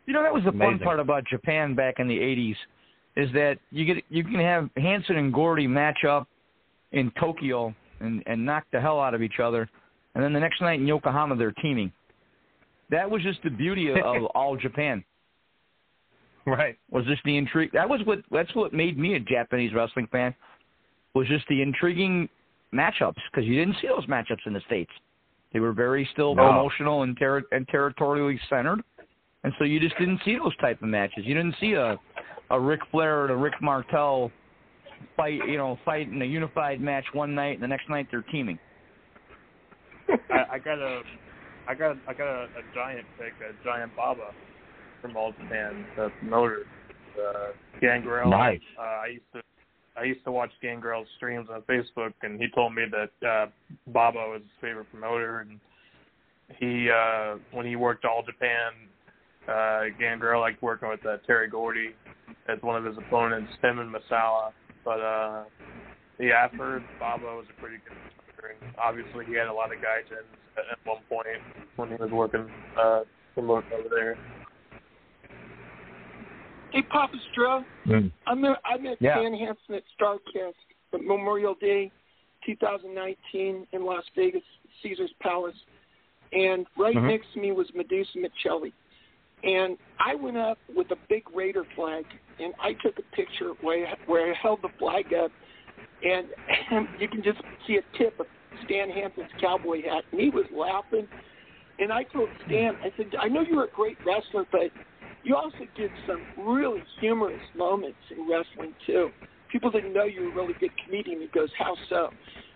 You know that was the fun part about Japan back in the '80s, is that you get you can have Hansen and Gordy match up in Tokyo and and knock the hell out of each other, and then the next night in Yokohama they're teaming. That was just the beauty of, of all Japan. Right. Was just the intrigue. That was what that's what made me a Japanese wrestling fan. Was just the intriguing matchups because you didn't see those matchups in the states. They were very still No. emotional and ter- and territorially centered, and so you just didn't see those type of matches. You didn't see a a Ric Flair and a Rick Martel fight, you know, fight in a unified match one night, and the next night they're teaming. I, I got a I got I got a, a giant pick, a giant Baba from All Japan, the promoter, uh, Gangrel. Nice. Uh, I used to I used to watch Gangrel's streams on Facebook, and he told me that uh, Baba was his favorite promoter, and he uh, when he worked All Japan, uh, Gangrel liked working with uh, Terry Gordy as one of his opponents, him and Masala. But uh, yeah, I've heard Baba was a pretty good promoter, and obviously he had a lot of at, at one point when he was working uh, promoting over there. Hey, Papa Stro, Mm. I met I met Yeah. Stan Hansen at Starrcast at Memorial Day, 2019 in Las Vegas, Caesar's Palace, and right Mhm. next to me was Madusa Miceli, and I went up with a big Raider flag, and I took a picture where I, where I held the flag up, and, and you can just see a tip of Stan Hansen's cowboy hat, and he was laughing. And I told Stan, I said, I know you're a great wrestler, but you also did some really humorous moments in wrestling too. People didn't know you were a really good comedian. He goes, "How so?"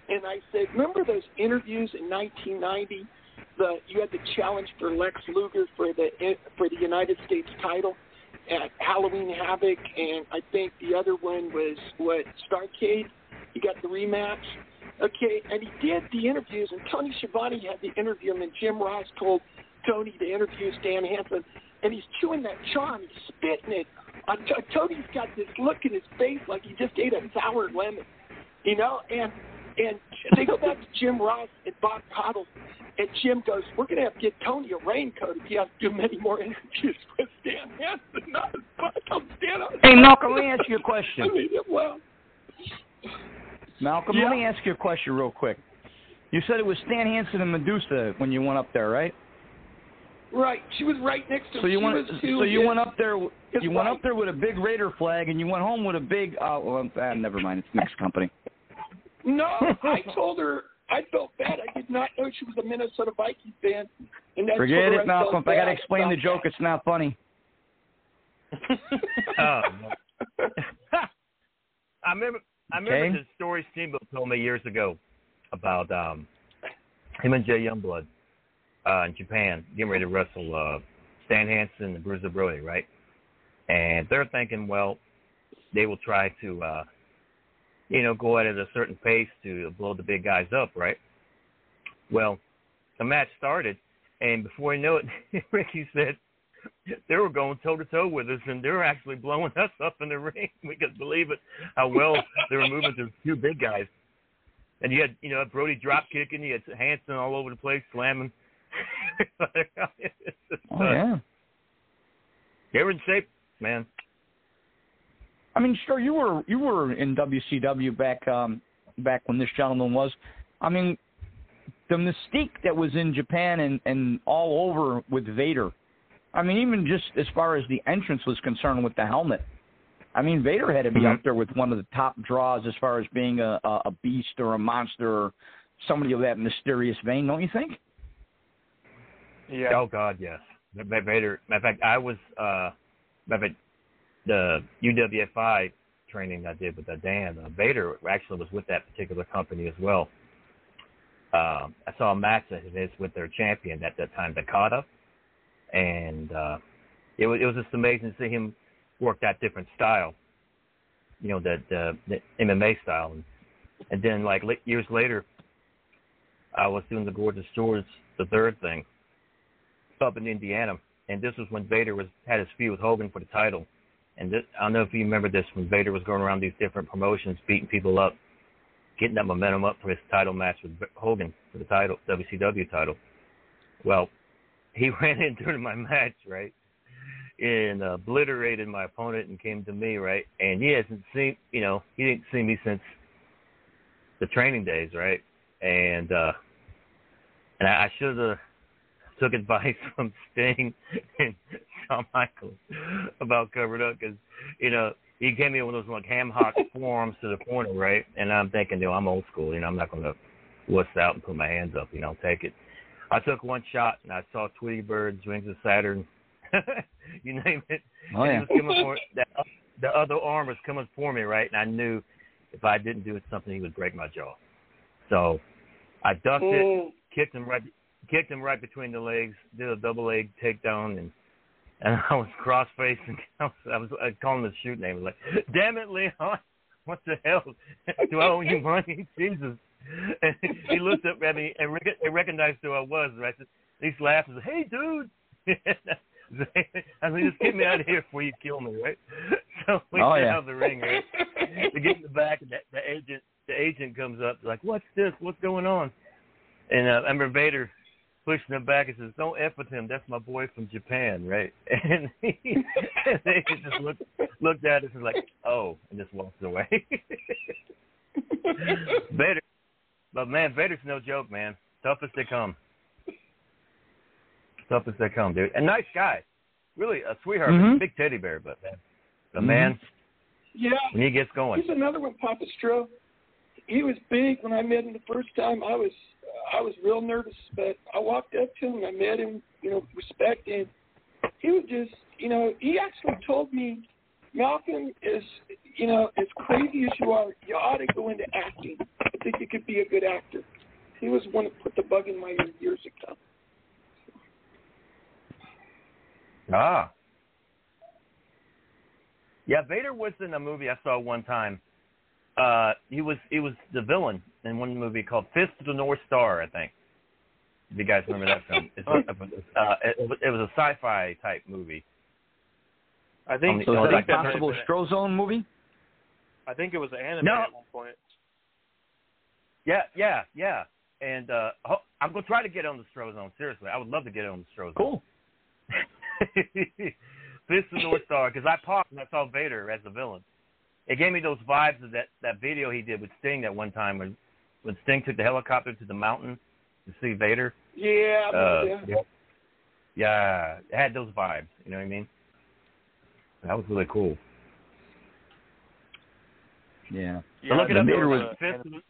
And I said, "Remember those interviews in 1990? The you had the challenge for Lex Luger for the for the United States title at Halloween Havoc, and I think the other one was what Starcade. You got the rematch." Okay, and he did the interviews, and Tony Schiavone had to interview and Jim Ross told Tony to interview Stan Hansen, and he's chewing that charm, he's spitting it. On T- uh, Tony's got this look in his face like he just ate a sour lemon, you know. And and they go back to Jim Ross and Bob Caudle, and Jim goes, "We're going to have to get Tony a raincoat if he has to do many more interviews with Stan Hansen." Not as much. Stan. Hey, Malcolm, let me ask you a question. I mean, well, Malcolm, let me ask you a question real quick. You said it was Stan Hansen and Madusa when you went up there, right? Right. She was right next to him. So you she went. too. So you went up there. his You went up there with a big Raider flag, and you went home with a big. Uh, well, ah, never mind. It's mixed company. No, I told her I felt bad. I did not know she was a Minnesota Vikings fan. And that's Forget where it, Malcolm. If I got to explain the about joke, it's not funny. Oh. I remember. I remember Okay. the story Steamboat told me years ago about um, him and Jay Youngblood uh, in Japan getting ready to wrestle uh, Stan Hansen and Bruiser Brody, right? And they're thinking, well, they will try to, uh, you know, go at it at a certain pace to blow the big guys up, right? Well, the match started, and before you know it, Ricky said, they were going toe to toe with us, and they were actually blowing us up in the ring. We could believe it how well they were moving to two big guys. And you had, you know, Brody drop kicking, you had Hansen all over the place slamming. Oh yeah. Were in shape, man. I mean, sure, you were you were in WCW back um, back when this gentleman was. I mean, the mystique that was in Japan and and all over with Vader. I mean, even just as far as the entrance was concerned with the helmet. I mean, Vader had to be Mhm. up there with one of the top draws as far as being a, a beast or a monster or somebody of that mysterious vein, don't you think? Yeah. Oh God, yes. Matter of fact, I was uh, matter fact, the UWFI training I did with uh, Dan. Uh, Vader actually was with that particular company as well. Um, I saw a match of his with their champion at that time, Takada, and uh, it was it was just amazing to see him work that different style. You know, the the, the MMA style, and, and then like years later, I was doing the Gorgeous George the third thing up in Indiana, and this was when Vader was had his feud with Hogan for the title. And this, I don't know if you remember this when Vader was going around these different promotions, beating people up, getting that momentum up for his title match with Hogan for the title, WCW title. Well, he ran in during my match, right, and uh, obliterated my opponent and came to me, right, and he hasn't seen, you know, he didn't see me since the training days, right, and uh, and I, I should have took advice from Sting and Shawn Michaels about covered up because you know he gave me one of those like ham hock forearms to the corner, right? And I'm thinking, you know, I'm old school, you know, I'm not gonna wuss out and put my hands up, you know, take it. I took one shot and I saw Tweety Birds, Rings of Saturn, you name it. Oh, yeah. it was coming for that the other arm was coming for me, right? And I knew if I didn't do it something he would break my jaw. So I ducked it, Mm. kicked him right kicked him right between the legs, did a double leg takedown, and and I was cross facing. I was, I was I calling the shoot name. I was like, "Damn it, Leon! What the hell? Do I owe you money? Jesus!" And he looked up at me and, rec- and recognized who I was. Right? He's laughing. He's like, "Hey, dude!" I mean, just get me out of here before you kill me, right? So we Oh, get yeah. out of the ring, right? We get in the back, and the, the agent, the agent comes up, like, "What's this? What's going on?" And uh, I remember Vader pushing him back and says, "Don't f with him. That's my boy from Japan, right?" And he, and they just looked looked at us and was like, "Oh," and just walked away. Vader, but man, Vader's no joke, man. Toughest as they come. Toughest as they come, dude. And nice guy, really a sweetheart, Mhm. big teddy bear, but man, the Mhm. man Yeah. when he gets going. He's another one, Papa Stro. He was big when I met him the first time. I was I was real nervous, but I walked up to him. I met him, you know, respect, and he was just, you know, he actually told me, Malcolm is, you know, as crazy as you are, you ought to go into acting. I think you could be a good actor. He was one that put the bug in my ear years ago. Ah. Yeah, Vader was in a movie I saw one time. Uh, he was he was the villain in one movie called Fist of the North Star, I think. If you guys remember that film, it's, uh, it, was- it was a sci-fi type movie. I think So Oh, that like a possible movie. Strozone movie? I think it was an anime No. at one point. Yeah, yeah, yeah. And uh, I'm gonna try to get on the Strozone. Seriously, I would love to get on the Strozone. Cool. Fist of the North Star, because I paused and I saw Vader as the villain. It gave me those vibes of that that video he did with Sting that one time when when Sting took the helicopter to the mountain to see Vader. Yeah, Uh, yeah. yeah. Yeah, it had those vibes. You know what I mean? That was really cool. Yeah. So look it the up. Vader was- Fist, of the,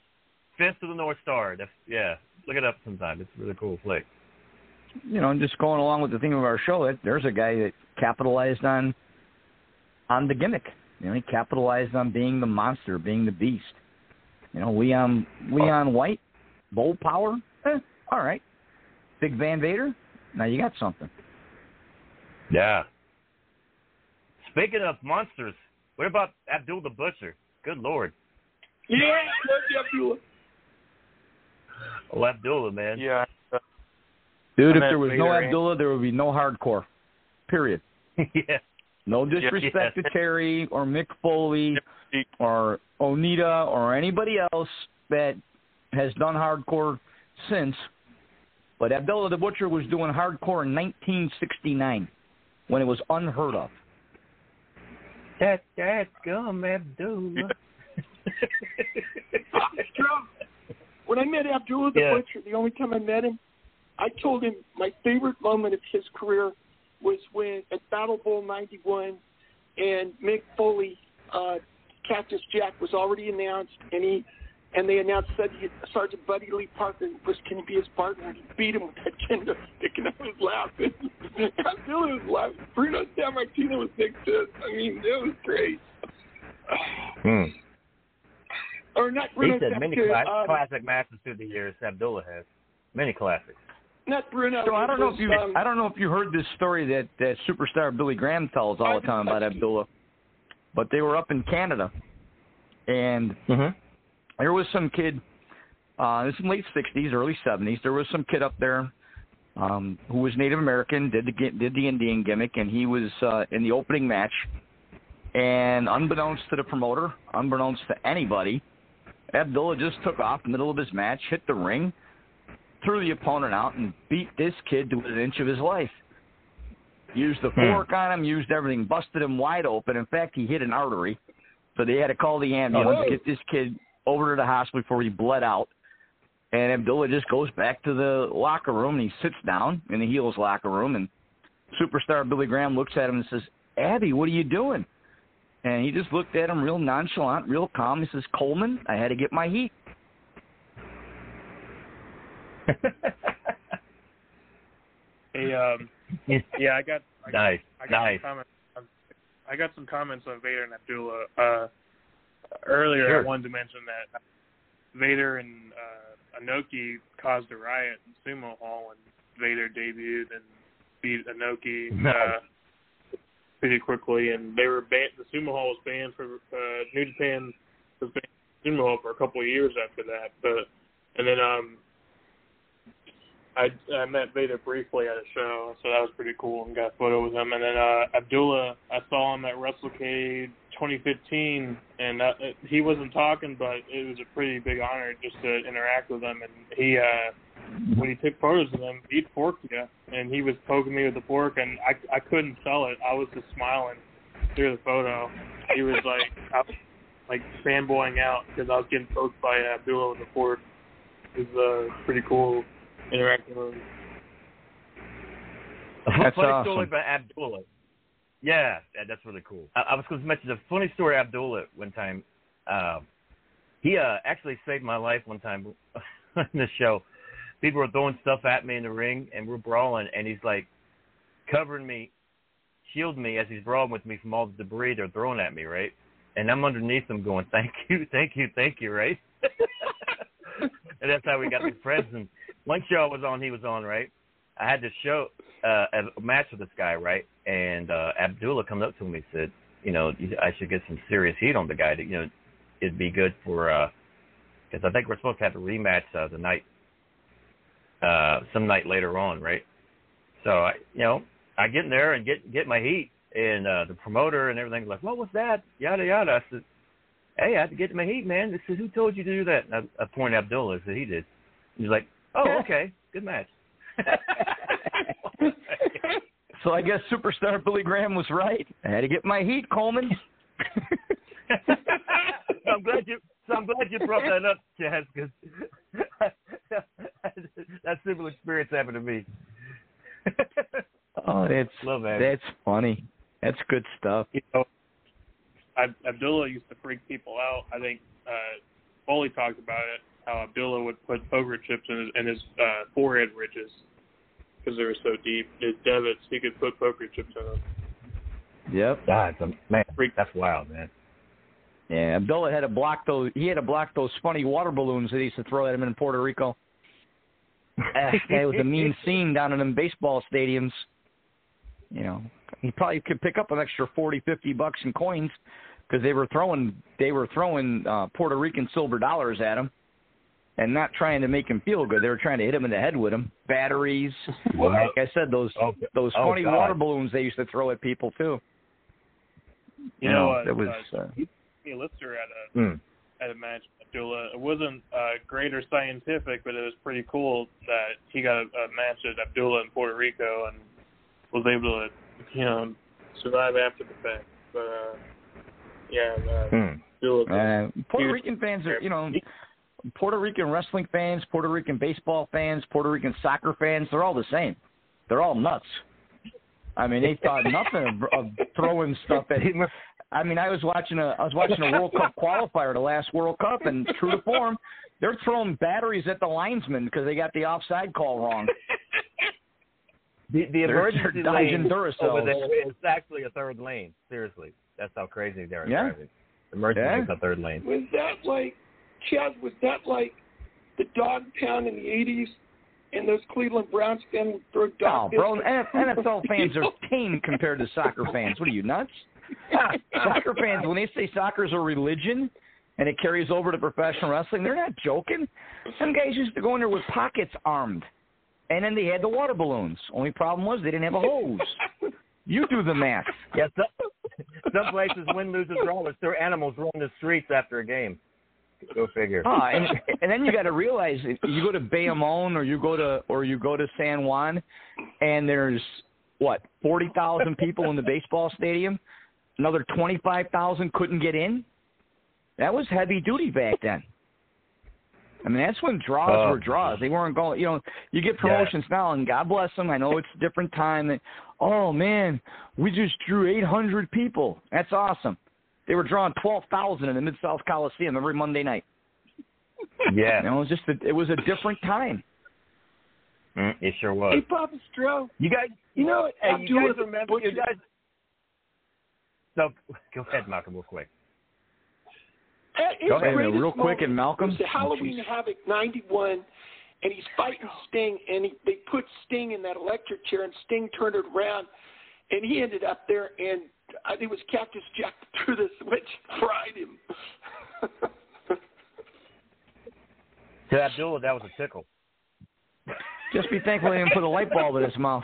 Fist of the North Star. That's yeah. Look it up sometime. It's a really cool flick. you know, and just going along with the theme of our show, that there's a guy that capitalized on on the gimmick. You know, he capitalized on being the monster, being the beast. You know, Leon Leon White, Bull Power. Eh, all right. Big Van Vader. Now you got something. Yeah. Speaking of monsters, what about Abdul the Butcher? Good lord. Yeah, love Abdullah. Oh, Abdullah, man. Yeah. Dude, I if there was no Vader and- Abdullah, there would be no hardcore. Period. yeah. No Yeah, disrespect yeah. to Terry or Mick Foley or Onita or anybody else that has done hardcore since. But Abdullah the Butcher was doing hardcore in 1969 when it was unheard of. That that gum Abdullah. when I met Abdullah the Yeah. Butcher, the only time I met him, I told him my favorite moment of his career was when at Battle Bowl '91, and Mick Foley, uh, Cactus Jack was already announced, and he and they announced that he, Sergeant Buddy Lee Parker was going to be his partner, and he beat him with that kendo stick, and I was laughing. Abdullah was laughing. Bruno Sammartino was next to us. I mean, it was great. Hmm. Or not He said many Sammartino, cla- uh, classic matches through the years. Abdullah has many classics. Not Bruno. So I don't it know if you um, I don't know if you heard this story that that superstar Billy Graham tells all the time about Abdullah, but they were up in Canada, and there was some kid. Uh, this is late '60s, early '70s. There was some kid up there um, who was Native American, did the did the Indian gimmick, and he was uh, in the opening match. And unbeknownst to the promoter, unbeknownst to anybody, Abdullah just took off in the middle of his match, hit the ring, threw the opponent out, and beat this kid to an inch of his life. Used the hmm. fork on him, used everything, busted him wide open. In fact, he hit an artery. So they had to call the ambulance, Oh. get this kid over to the hospital before he bled out. And Abdullah just goes back to the locker room and he sits down in the heels locker room and superstar Billy Graham looks at him and says, Abby, what are you doing? And he just looked at him real nonchalant, real calm. He says, Coleman, I had to get my heat. Hey, um, yeah, I got I got, Nice, I got nice. Some comments, I got some comments on Vader and Abdullah. Uh, earlier, Sure. I wanted to mention that Vader and uh, Inoki caused a riot in Sumo Hall when Vader debuted and beat Inoki No. uh, pretty quickly, and they were banned. The Sumo Hall was banned for uh, New Japan was banned Sumo Hall for a couple of years after that, but and then um I I met Vader briefly at a show, so that was pretty cool and got a photo with him. And then uh Abdullah, I saw him at WrestleCade 2015, and uh, he wasn't talking, but it was a pretty big honor just to interact with him. And he, uh when he took photos of him, he'd fork you, and he was poking me with the fork, and I I couldn't sell it. I was just smiling through the photo. He was like I was, like fanboying out because I was getting poked by Abdullah with the fork. It was uh, pretty cool interacting with him. That's funny awesome. story about Abdullah. Yeah, yeah, that's really cool. I, I was going to mention a funny story. Abdullah one time, uh, he uh, actually saved my life one time in the show. People were throwing stuff at me in the ring, and we're brawling, and he's like covering me, shielding me as he's brawling with me from all the debris they're throwing at me, right? And I'm underneath him going, "Thank you, thank you, thank you," right? and that's how we got to be friends. And one show I was on, he was on, right? I had to show uh, a match with this guy, right? And uh, Abdullah comes up to me and said, you know, I should get some serious heat on the guy. To, you know, it'd be good for because I think we're supposed to have a rematch uh, the night, uh, some night later on, right? So I, you know, I get in there and get get my heat, and uh, the promoter and everything's like, what was that? Yada yada. I said, hey, I had to get my heat, man. They said, who told you to do that? And I, I uh, pointed at Abdullah. Said, he did. He's like, oh, okay, good match. So I guess superstar Billy Graham was right. I had to get my heat, Coleman. So I'm glad you. So I'm glad you brought that up, Chaz, because that similar experience happened to me. Oh, that's Love that. that's funny. That's good stuff. You know, Ab- Abdullah used to freak people out. I think uh, Foley talked about it. How Abdullah would put poker chips in his, in his uh, forehead ridges because they were so deep. His debits, he could put poker chips in them. Yep. God, man, that's wild, man. Yeah, Abdullah had to block those. He had to block those funny water balloons that he used to throw at him in Puerto Rico. Ah, that was a mean scene down in them baseball stadiums. You know, he probably could pick up an extra forty, fifty bucks in coins because they were throwing they were throwing uh, Puerto Rican silver dollars at him, and not trying to make him feel good. They were trying to hit him in the head with them. Batteries, Wow. like I said, those those oh, funny God. water balloons they used to throw at people too. You You know, know, uh, it was, uh, uh, Jimmy Lister at a Mm. at a match with Abdullah. It wasn't uh, great or scientific, but it was pretty cool that he got a, a match at Abdullah in Puerto Rico and was able to, you know, survive after the fact. But uh, Yeah. Uh, Hmm. Uh, Puerto Rican fans are, you know, Puerto Rican wrestling fans, Puerto Rican baseball fans, Puerto Rican soccer fans, they're all the same. They're all nuts. I mean, they thought nothing of, of throwing stuff at him. I mean, I was watching a I was watching a World Cup qualifier, the last World Cup, and true to form, they're throwing batteries at the linesman because they got the offside call wrong. The, the They're- emergency they're lane Duracells. over there is actually a third lane. Seriously, that's how crazy they are Yeah. driving. Emergency Yeah. is a third lane. Was that like, Chad? Was that like the dog pound in the '80s, and those Cleveland Browns fans would throw Oh, dog? bro, biscuits? NFL fans are tame compared to soccer fans. What are you nuts? soccer fans, when they say soccer's a religion and it carries over to professional wrestling, they're not joking. Some guys used to go in there with pockets armed, and then they had the water balloons. Only problem was they didn't have a hose. You do the math. Yes, some, some places win, lose, or draw. There's there animals roaming the streets after a game. Go figure. Ah, and and then you got to realize you go to Bayamon or you go to or you go to San Juan, and there's what forty thousand people in the baseball stadium. Another twenty five thousand couldn't get in. That was heavy duty back then. I mean, that's when draws Oh, were draws. They weren't going. You know, you get promotions now, and God bless them. I know it's a different time. That, oh man, we just drew eight hundred people. That's awesome. They were drawing twelve thousand in the Mid South Coliseum every Monday night. Yeah, You know, it was just a, it was a different time. Mm, it sure was. Hey, was. Papa Stro, You guys, you know what? hey, you guys remember? You guys. So go ahead, Malcolm, real quick. His Go ahead, greatest real quick, and Malcolm. was the Halloween Havoc '91, and he's fighting Sting, and he, they put Sting in that electric chair, and Sting turned it around, and he ended up there, and I think it was Cactus Jack threw the switch, fried him. To Abdullah, that was a tickle. Just be thankful they didn't put a light bulb in his mouth.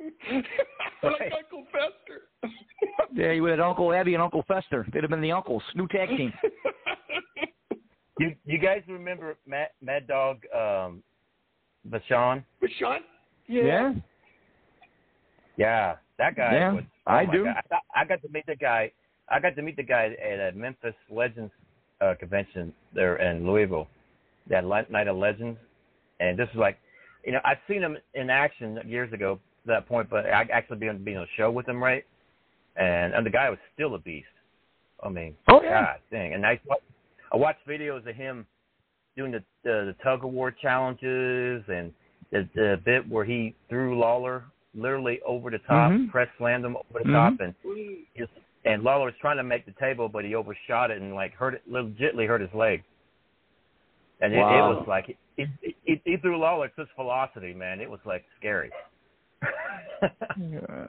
like Uncle Fester. Yeah, you had Uncle Abby and Uncle Fester. They'd have been the uncles. New tag team. You you guys remember Mad, Mad Dog um, Vachon? Vachon? Yeah. Yeah, that guy. Yeah, was, oh I do. God. I, got- I got to meet the guy. I got to meet the guy at a Memphis Legends uh, convention there in Louisville. That night of Legends, and this is like, you know, I've seen him in action years ago to that point, but I actually been being on a show with him, right? And and the guy was still a beast. I mean, Oh, yeah. God dang. And I I watched videos of him doing the the, the tug of war challenges and the, the bit where he threw Lawler literally over the top, Mhm. press slammed him over the Mhm. top, and just and Lawler was trying to make the table, but he overshot it and like hurt it, legitly hurt his leg. And it, it was like it, it, it, he threw Lawler at such velocity, man. It was like scary. Uh,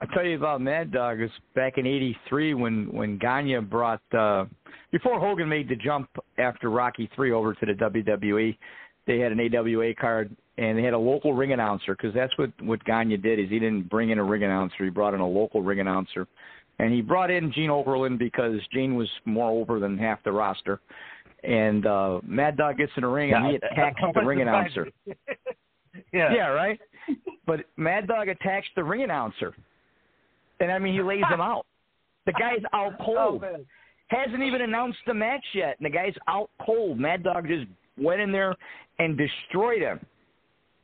I tell you about Mad Dog is back in '83 when when Gagne brought uh, before Hogan made the jump after Rocky Three over to the WWE. They had an AWA card and they had a local ring announcer because that's what what Gagne did is he didn't bring in a ring announcer he brought in a local ring announcer and he brought in Gene Okerlund because Gene was more over than half the roster and uh Mad Dog gets in the ring and he attacks the ring announcer. yeah. Yeah, right. But Mad Dog attacks the ring announcer, and I mean he lays him out. The guy's out Oh, cold. Hasn't even announced the match yet, and the guy's out cold. Mad Dog just went in there and destroyed him.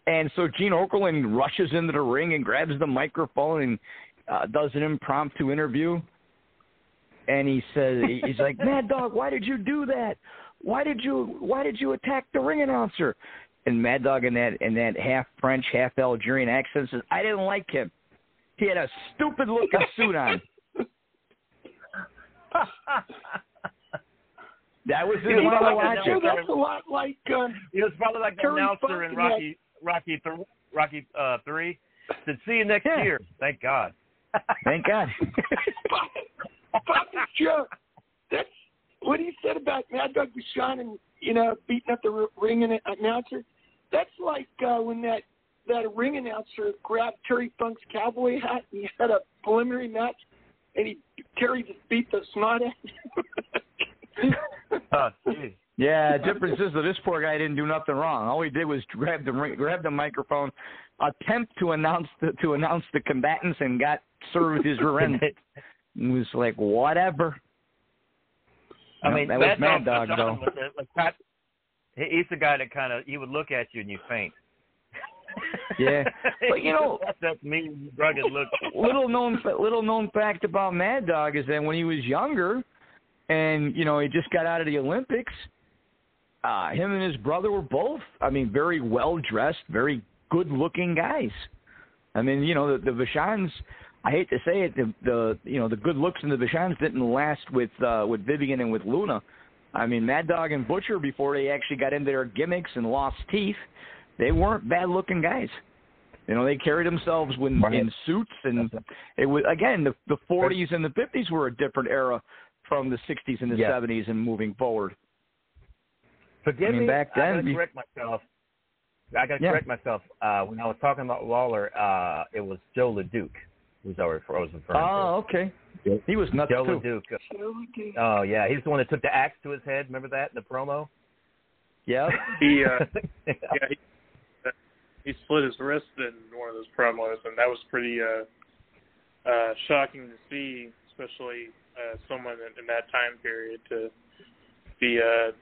And so Gene Okerlund rushes into the ring and grabs the microphone and uh, does an impromptu interview. And he says, he's like, Mad Dog, why did you do that? Why did you why did you attack the ring announcer? And Mad Dog in that in that half French, half Algerian accent says, I didn't like him. He had a stupid looking suit on. That was his line of probably like. So that's a lot like um, He was probably like the announcer in Rocky Rocky th- Rocky uh, three. Said, "See you next Yeah. year." Thank God. Thank God. Papa Joe. That's what he said about Mad Dog Vachon and you know beating up the ring an- announcer. That's like uh, when that that ring announcer grabbed Terry Funk's cowboy hat and he had a preliminary match, and he Terry just beat the snot out. Oh, geez. Yeah, difference is that this poor guy didn't do nothing wrong. All he did was grab the ring- grab the microphone, attempt to announce the to announce the combatants, and got served his rear end. It was like whatever. I Yep, mean, that was Mad Dog Dog though. like Pat, he's the guy that kind of he would look at you and you faint. Yeah, but you know, that mean rugged look. little known little known fact about Mad Dog is that when he was younger, and you know he just got out of the Olympics, uh, him and his brother were both, I mean, very well dressed, very good looking guys. I mean, you know, the, the Vachons. I hate to say it, the, the you know the good looks in the Vachons didn't last with uh, with Vivian and with Luna. I mean, Mad Dog and Butcher before they actually got into their gimmicks and lost teeth, they weren't bad looking guys. You know, they carried themselves when in suits, and it was again the the 40s and the 50s were a different era from the 60s and the Yeah. 70s and moving forward. Forgive I mean, me. back I gotta correct myself. I gotta Yeah. correct myself. Uh, when I was talking about Lawler, uh, it was Joe LeDuc who's I was referring Oh, okay. He was nuts Joe too. LeDuc. Oh yeah, he's the one that took the axe to his head. Remember that in the promo? Yeah. He uh, yeah, he, he split his wrist in one of those promos, and that was pretty uh, uh, shocking to see, especially uh, someone in, in that time period to be uh,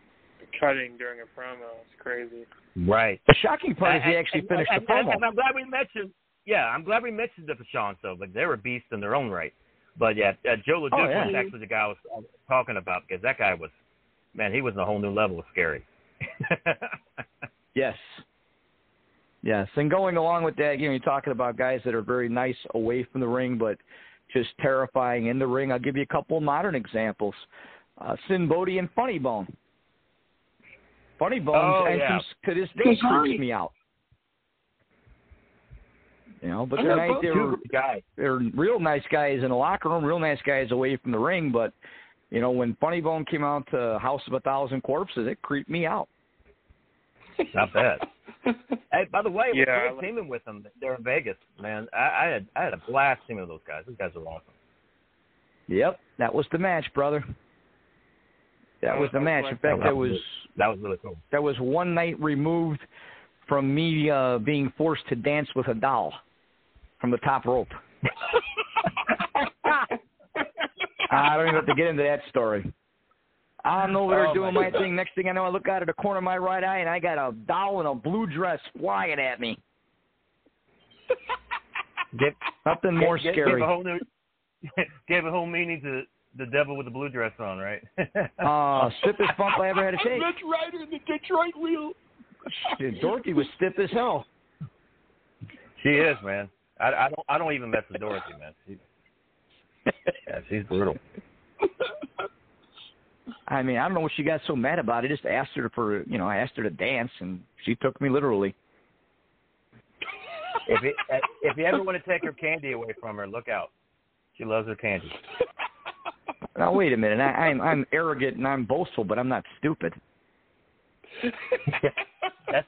cutting during a promo. It's crazy. Right. The shocking part is he actually and- finished and, the promo. And I'm glad we mentioned. Yeah, I'm glad we mentioned the Vachons though. Like they were beasts in their own right. But yeah, uh, Joe LeDuc Oh, yeah. was actually the guy I was uh, talking about because that guy was, man, he was in a whole new level of scary. Yes. Yes, and going along with that, you know, you're talking about guys that are very nice away from the ring, but just terrifying in the ring. I'll give you a couple of modern examples: uh, Sinn Bodhi and Funny Bone. Funny Bone's Oh, yeah. entrance to this day freaks me out. You know, but they're nice. They're guy. they're real nice guys in the locker room, real nice guys away from the ring. But you know, when Funny Bone came out to House of a Thousand Corpses, it creeped me out. Not bad. Hey, by the way, it was Yeah, I great like- teaming with them They're in Vegas, man. I, I had I had a blast teaming with those guys. Those guys are awesome. Yep, that was the match, brother. That was the match. In fact, that was that was really cool. that was one night removed from me uh, being forced to dance with a doll from the top rope. I don't even have to get into that story. I'm over there Oh, doing my my thing. Next thing I know, I look out of the corner of my right eye, and I got a doll in a blue dress flying at me. Get, Nothing more gave, scary. Gave a whole new gave a whole meaning to the devil with the blue dress on, right? Uh, stiffest bump I ever had to take. Red Rider in the Detroit wheel. Dude, Dorothy was stiff as hell. she is, man. I, I don't I don't even mess with Dorothy, man. She, yeah, she's brutal. I mean, I don't know what she got so mad about. I just asked her for, you know, I asked her to dance, and she took me literally. If it, uh, if you ever want to take her candy away from her, look out. She loves her candy. Now wait a minute, I, I'm I'm arrogant and I'm boastful, but I'm not stupid. That's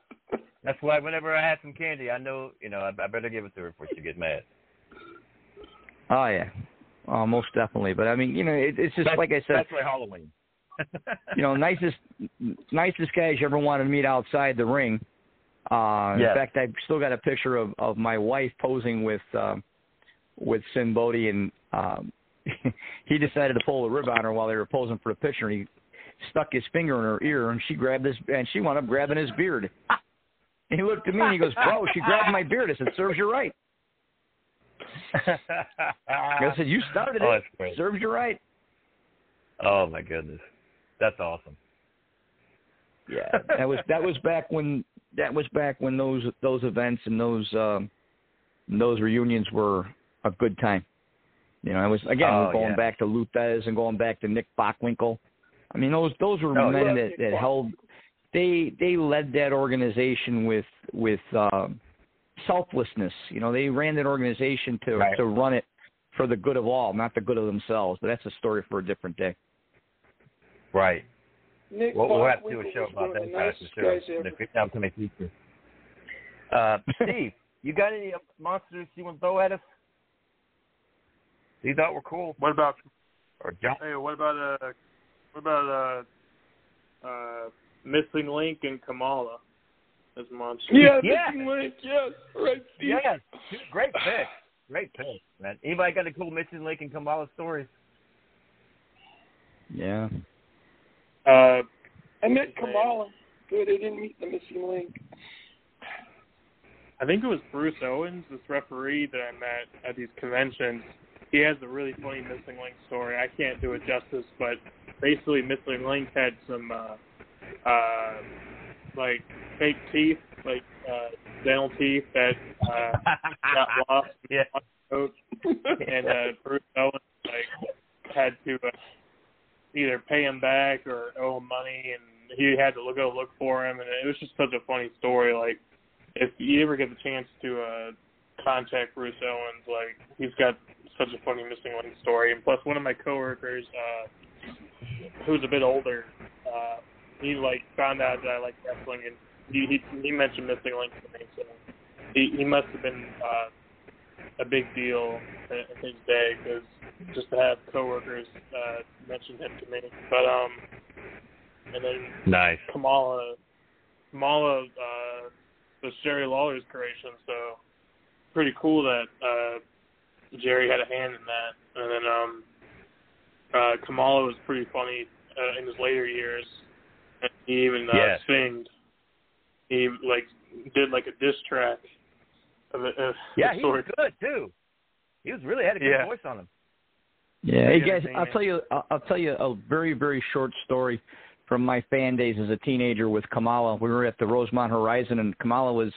that's why whenever I have some candy, I know you know I, I better give it to her before she gets mad. Oh yeah, oh most definitely. But I mean, you know, it, it's just That's- like I said, That's why Halloween. You know, nicest nicest guys you ever wanted to meet outside the ring. Uh, Yes. In fact, I've still got a picture of of my wife posing with um, with Sinn Bodhi, and um, he decided to pull the rib on her while they were posing for the picture, and he stuck his finger in her ear, and she grabbed his and she wound up grabbing his beard. And he looked at me and he goes, "Bro, she grabbed my beard." I said, "Serves you right." I said, "You started Oh, it. great. Serves you right." oh my goodness, that's awesome. Yeah, that was that was back when that was back when those those events and those um those reunions were a good time. You know, I was again Oh, going yeah. back to Lou Thesz and going back to Nick Bockwinkel. I mean, those those were Oh, men yeah. that, that held they they led that organization with with um selflessness. You know, they ran that organization to Right. to run it for the good of all, not the good of themselves. But that's a story for a different day. Right. Nick We'll, we'll have to do a show about that the guys for sure. guys ever. If it's upcoming future. Uh, Steve, you got any uh, monsters you want to throw at us? You thought were cool, What about or John? hey? What about uh? What about uh? Uh, Missing Link and Kamala as monsters. Yeah, Yeah. Missing Link, yes, right, Steve. Yes, great pick. Great pick, man. Anybody got a cool Missing Link and Kamala stories? Yeah. Uh, I met Kamala. Good, I didn't meet the missing link. I think it was Bruce Owens, this referee that I met at these conventions. He has a really funny missing link story. I can't do it justice, but basically, missing link had some uh, uh, like fake teeth, like uh, dental teeth that uh, got lost. Yeah. and uh, Bruce Owens like had to uh, either pay him back or owe him money, and he had to go look for him, and it was just such a funny story. Like, if you ever get the chance to uh, contact Bruce Owens, like he's got such a funny missing link story. And plus, one of my coworkers, uh, who's a bit older, uh, he like found out that I like wrestling, and he he, he mentioned missing link to me. So he he must have been uh, a big deal in, his day because just to have coworkers uh, mention him to me. But um, and then Nice. Kamala, Kamala uh, was Jerry Lawler's creation, so pretty cool that uh, Jerry had a hand in that. And then um, uh, Kamala was pretty funny uh, in his later years. And he even uh, Yes. singed. He like did like a diss track. Of it, of Yeah, the he story. was good too. He was really had a good Yeah. voice on him. Yeah, hey Very guys, I'll tell you, I'll, I'll tell you a very, very short story from my fan days as a teenager with Kamala. We were at the Rosemont Horizon, and Kamala was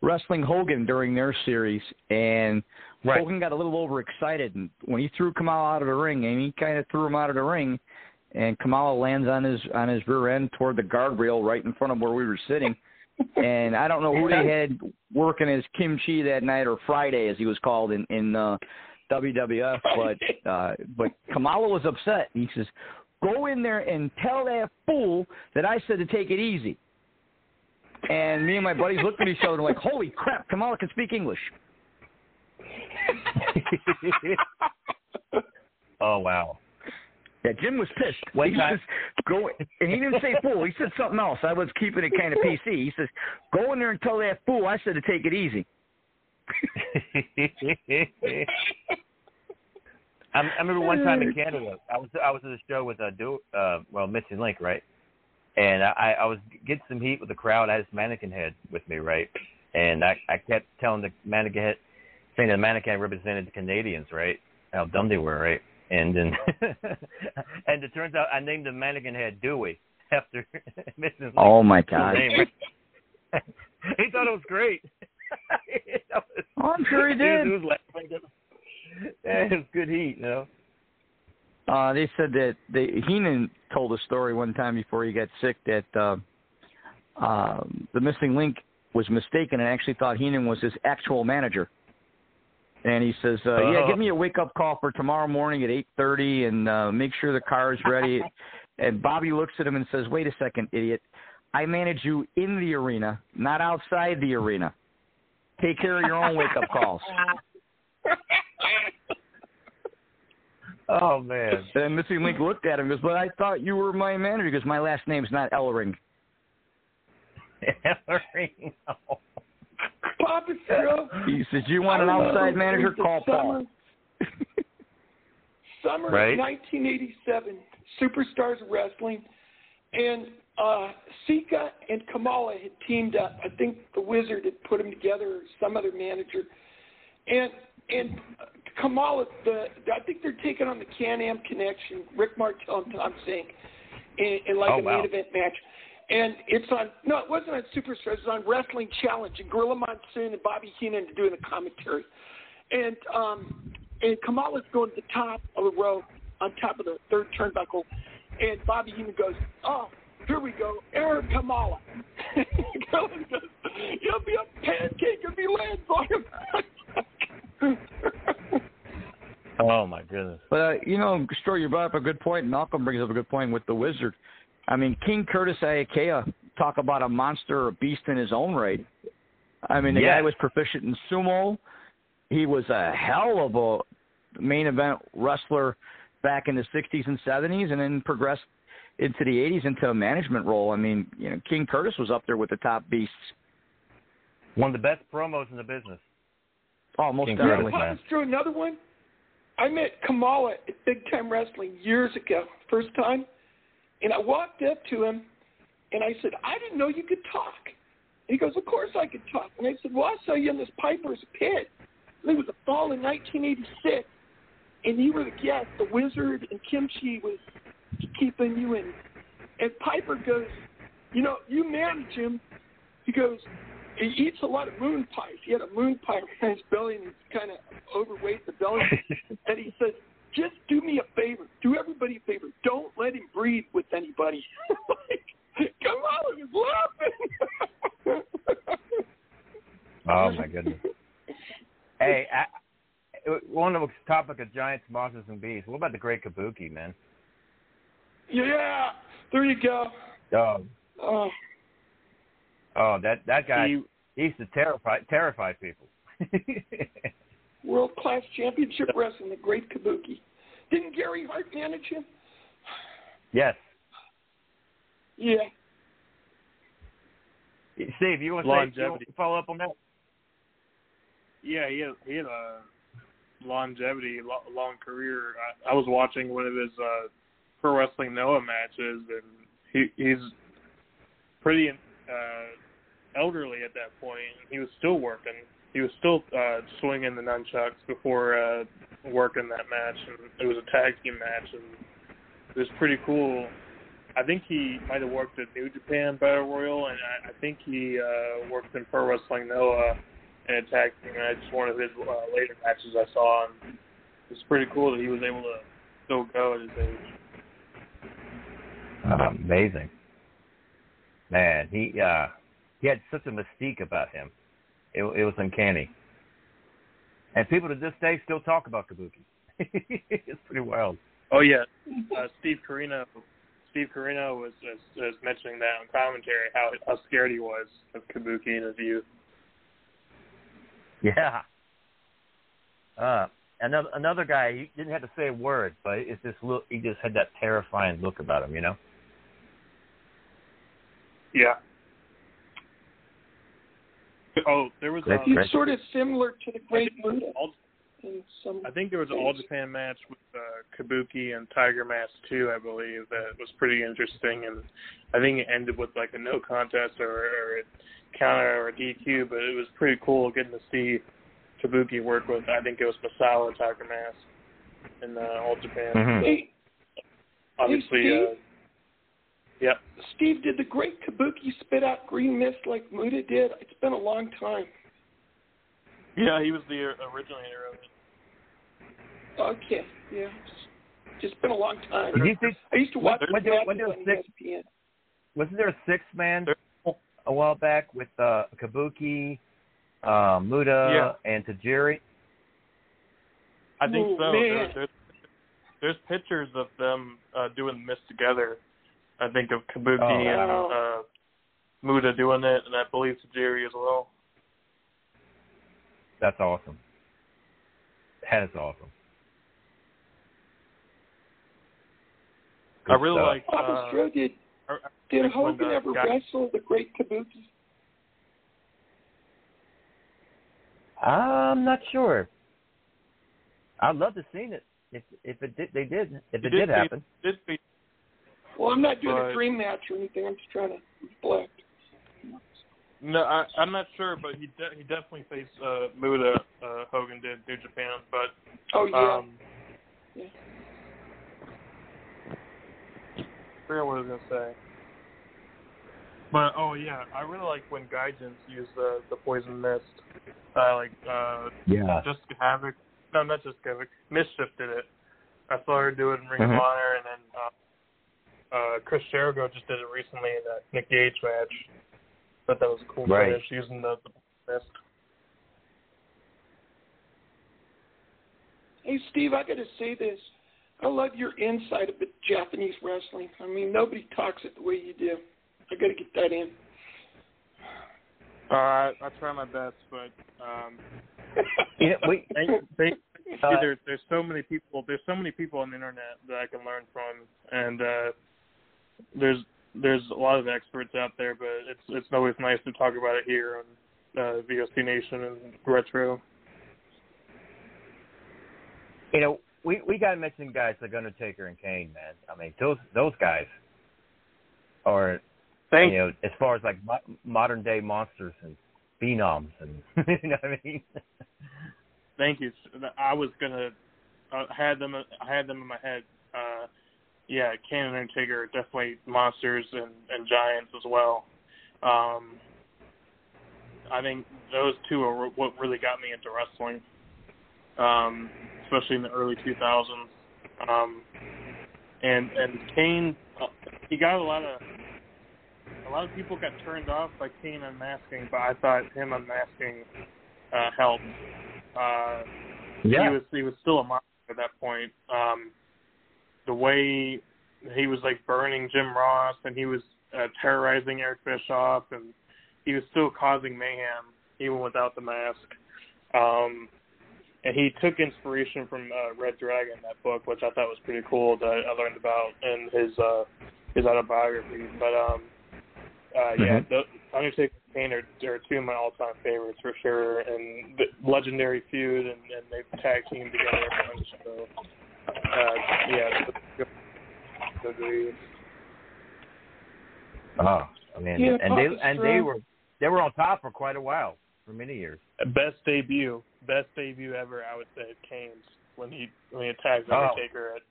wrestling Hogan during their series, and Right. Hogan got a little overexcited, and when he threw Kamala out of the ring, and he kind of threw him out of the ring, and Kamala lands on his on his rear end toward the guardrail right in front of where we were sitting. And I don't know who they had working as Kim Chi that night or Friday as he was called in in uh, WWF, but uh, but Kamala was upset. He says, "Go in there and tell that fool that I said to take it easy." And me and my buddies looked at each other and were like, "Holy crap! Kamala can speak English." oh wow. Yeah, Jim was pissed. One he time- says, "Go," and he didn't say fool. He said something else. I was keeping it kind of PC. He says, "Go in there and tell that fool I said to take it easy." I, I remember one time in Canada, I was I was at a show with a do uh well Missing Link, right? And I I was getting some heat with the crowd. I had this mannequin head with me, right? And I I kept telling the mannequin head, saying the mannequin represented the Canadians, right? How dumb they were, right? And then and it turns out I named the mannequin head Dewey after Mrs. Oh, my God. He thought it was great. Was- Oh, I'm sure he did. He was laughing. Yeah, it was good heat, you know. Uh, they said that they, Heenan told a story one time before he got sick that uh, uh, the missing link was mistaken and actually thought Heenan was his actual manager. And he says, uh, "Yeah, Oh. give me a wake up call for tomorrow morning at eight thirty, and uh, make sure the car is ready." and Bobby looks at him and says, "Wait a second, idiot! I manage you in the arena, not outside the arena. Take care of your own wake up calls." Oh man. And Missing Link looked at him and goes, But I thought you were my manager because my last name's not Ellering." Ellering. Papa Joe. He says, You want an outside manager? the Call Paul. Summer Right. 1987, Superstars Wrestling, and uh, Sika and Kamala had teamed up. I think the Wizard had put them together, or some other manager, and and Kamala, the I think they're taking on the Can-Am Connection, Rick Martel and Tom Zenk, in, in like Oh, a wow. main event match. And it's on no, it wasn't on Superstars. It was on Wrestling Challenge, and Gorilla Monsoon and Bobby Heenan doing the commentary. And um, and Kamala's going to the top of the row, on top of the third turnbuckle, and Bobby Heenan goes, "Oh, here we go, Eric Kamala." Gorilla goes, "You'll be a pancake if he lands on him." Oh my goodness. But, uh, you know, Story, you brought up a good point. Malcolm brings up a good point with the Wizard. I mean, King Curtis Iaukea, talk about a monster or a beast in his own right. I mean, the guy was proficient in sumo. He was a hell of a main event wrestler back in the 60s and 70s and then progressed into the 80s into a management role. I mean, you know, King Curtis was up there with the top beasts. One of the best promos in the business. Oh, most King definitely. Curtis, man. Through another one, I met Kamala at Big Time Wrestling years ago, first time, and I walked up to him and I said, I didn't know you could talk. And he goes, Of course I could talk. And I said, Well, I saw you in this Piper's Pit. It was a fall in 1986, and you were the guest. The Wizard and Kimchi was keeping you in. And Piper goes, You know, you manage him. He goes, He eats a lot of moon pies. He had a moon pie in his belly, and he's kind of overweight the belly. and he said, Just do me a favor. Do everybody a favor. Don't let him breathe with anybody. like, Kamala was laughing. Oh my goodness. Hey, I, one of the topic of giants, monsters, and beasts. What about the Great Kabuki, man? yeah, there you go. Oh, Oh, oh, that that guy. He, used to terrify terrify people. World class championship wrestling, the Great Kabuki. Didn't Gary Hart manage him? yes, Yeah. Steve, you want to say you want Longevity. to follow up on that? Yeah, he had, he had a longevity, long career. I, I was watching one of his uh, pro wrestling Noah matches, and he he's pretty uh, elderly at that point. He was still working. He was still uh, swinging the nunchucks before uh, working that match, and it was a tag team match, and it was pretty cool. I think he might have worked at New Japan Battle Royal, and I, I think he uh, worked in Pro Wrestling Noah in a tag team match. One of his uh, later matches I saw, and it's pretty cool that he was able to still go at his age. Amazing. Man, he uh he had such a mystique about him. It, it was uncanny. And people to this day still talk about Kabuki. it's pretty wild. Oh yeah, uh, Steve Corino. Steve Corino was, was was mentioning that on commentary how how scared he was of Kabuki in his youth. Yeah. Uh another another guy he didn't have to say a word, but it's this look he just had that terrifying look about him, you know? Yeah. Oh, there was Great, um, He's sort of similar to the Great Muta. All- in some I think there was an All Japan match with uh, Kabuki and Tiger Mask too. I believe that was pretty interesting, and I think it ended with like a no contest or, or a counter or a DQ. But it was pretty cool getting to see Kabuki work with. I think it was Masao and Tiger Mask in uh, All Japan. Mhm. So, obviously, Steve? uh, yep. Steve, did the Great Kabuki spit out green mist like Muta did? It's been a long time. Yeah, he was the originator of it. Okay, yeah. It's just been a long time. Did you think I used to watch when the did- when did matches the on six- ESPN. wasn't there a six man a while back with uh Kabuki, uh Muta and Tajiri? I think Oh, so. man. There, there's, there's pictures of them uh, doing this together. I think of Kabuki Oh, and wow. uh, Muta doing it, and I believe Tajiri as well. That's awesome. That is awesome. I really stuff. like. Papa Uh, Stro, did, I- I did think when, Hogan uh, ever guy- wrestle the Great Kabuki? I'm not sure. I'd love to seen it if if it did they did if He it did be- happen. Did be, Well, I'm not doing But- a dream match or anything. I'm just trying to reflect. no, I, I'm not sure, but he de- he definitely faced uh, Muta. Uh, Hogan did New Japan, but Oh yeah. um, Yeah. I forgot what I was gonna say. But oh yeah, I really like when Gaijins use the the poison mist. Uh, like uh, Yeah. Jessica Havoc. No, not Jessica Havoc. Mischief did it. I saw her do it in Ring of Mhm. Honor, and then uh, uh, Chris Jericho just did it recently in that Nick Gage match. Thought that was a cool Right. finish using the, the mist. Hey, Steve, I got to say this. I love your insight of the Japanese wrestling. I mean, nobody talks it the way you do. I got to get that in. Uh, I, I try my best, but um, Yeah, we they, they, Uh, there, there's so many people. There's so many people on the internet that I can learn from, and uh, there's there's a lot of experts out there, but it's it's always nice to talk about it here on uh, VOC Nation and Retro. You know, we we got to mention guys like Undertaker and Kane, man. I mean, those those guys are, Thank you know, as far as like mo- modern day monsters and phenoms, and you know what I mean. Thank you. I was gonna uh, had them. I had them in my head. Uh, yeah, Kane and Undertaker are definitely monsters and, and giants as well. Um, I think those two are what really got me into wrestling, um, especially in the early 2000s. Um, and and Kane, uh, he got a lot of a lot of people got turned off by Kane unmasking, but I thought him unmasking uh, helped. Uh, Yeah. He was he was still a monster at that point. Um, the way he was like burning Jim Ross and he was uh, terrorizing Eric Bischoff and he was still causing mayhem even without the mask. Um, and he took inspiration from uh, Red Dragon, that book, which I thought was pretty cool that I learned about in his uh, his autobiography. But um, uh, yeah, Mhm. the Undertaker and Kane are, are two of my all-time favorites for sure, and the legendary feud, and, and they've tag teamed together. So uh, yeah, good, good. Oh, I mean, Yeah, and they Papa and they were they were on top for quite a while, for many years. Best debut, best debut ever, I would say, at Kane's when he when he attacked Oh. Undertaker at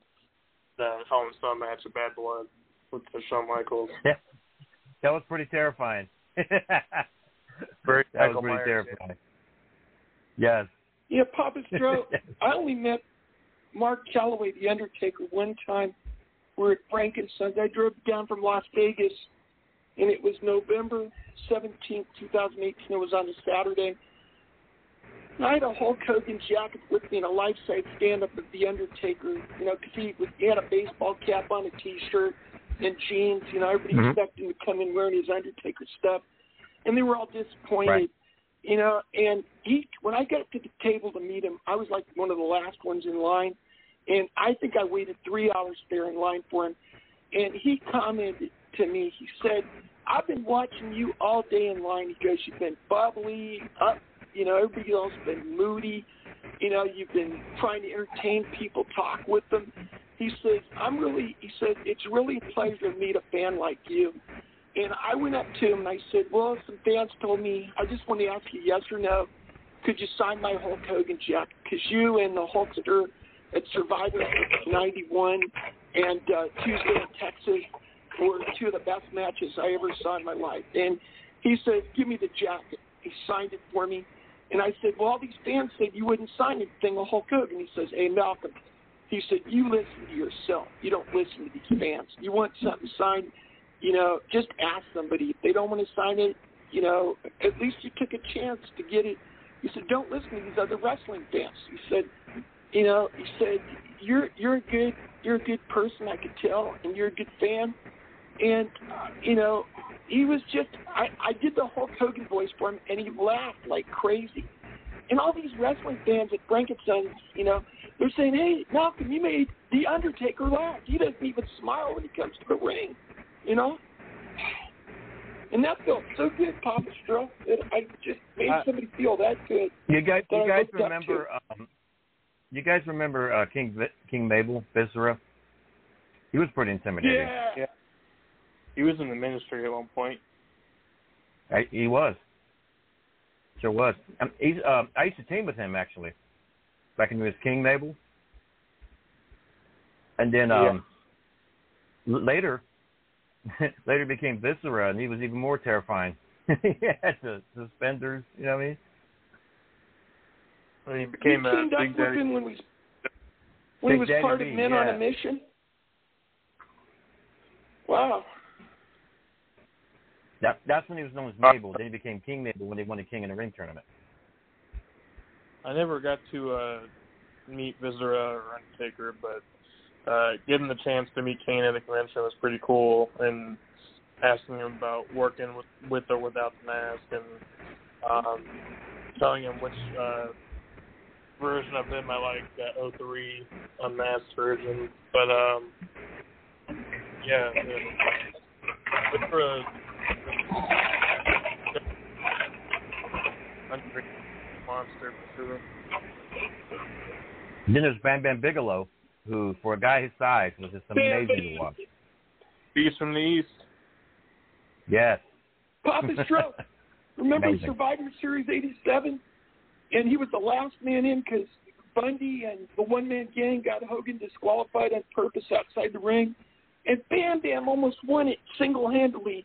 the Hell in a Cell match at Bad Blood with the Shawn Michaels. Yeah, that was pretty terrifying. Very that was pretty Myers, terrifying. Yes. Yeah, Papa Stro. I only met Mark Calaway, the Undertaker, one time. We're at Frankenstein's. I drove down from Las Vegas, and it was November seventeenth, two thousand eighteen. It was on a Saturday. And I had a Hulk Hogan jacket with me and a life-size stand-up of the Undertaker. You know, because he, was- he had a baseball cap on, a T-shirt, and jeans. You know, everybody Mhm. expected him to come in wearing his Undertaker stuff, and they were all disappointed Right. You know, and he when I got to the table to meet him, I was like one of the last ones in line, and I think I waited three hours there in line for him, and he commented to me, he said, "I've been watching you all day in line." He goes, "You've been bubbly, up, you know, everybody else has been moody, you know, you've been trying to entertain people, talk with them." He says, "I'm really," he said, "it's really a pleasure to meet a fan like you." And I went up to him and I said, Well, some fans told me, I just want to ask you yes or no. Could you sign my Hulk Hogan jacket? Because you and the Hulkster at Survivor 91 and uh, Tuesday in Texas were two of the best matches I ever saw in my life. And he said, Give me the jacket. He signed it for me. And I said, Well, all these fans said you wouldn't sign anything of Hulk Hogan. He says, Hey, Malcolm. He said, You listen to yourself. You don't listen to these fans. You want something signed you know, just ask somebody. If they don't want to sign it, you know, at least you took a chance to get it. He said, don't listen to these other wrestling fans. He said, you know, he said, you're you're a good you're a good person. I could tell, and you're a good fan. And uh, you know, he was just I I did the Hulk Hogan voice for him, and he laughed like crazy. And all these wrestling fans at Frankenstein's, you know, they're saying, "Hey, Malcolm, you made the Undertaker laugh. He doesn't even smile when he comes to the ring." You know. And that felt so good, Papa Stro, that I just made Uh, somebody feel that good. You guys, you guys remember? Um, you guys remember uh, King King Mabel Viscera? He was pretty intimidating. Yeah. Yeah. He was in the ministry at one point. I, he was. Sure was. Um, he's. Uh, I used to team with him actually, back when he was King Mabel. And then um, l- later, later became Viscera, and he was even more terrifying. he had the suspenders. You know what I mean? When he You became a teamed up big with daddy. him when we when he was Daddy part of V, Men on a Mission. Wow. That, that's when he was known as Mabel. Then he became King Mabel when they won the King in the Ring tournament. I never got to uh meet Viscera or Undertaker, but uh getting the chance to meet Kane at the convention was pretty cool and asking him about working with with or without the mask and um telling him which uh version of him I like, that 03 unmasked version. But um yeah, yeah. Viscera monster for sure. Then there's Bam Bam Bigelow, who for a guy his size was just amazing to watch. Beast from the East. Yes. Papa Stro. Remember Amazing. Survivor Series 87? And he was the last man in because Bundy and the one man gang got Hogan disqualified on purpose outside the ring. And Bam Bam almost won it single handedly.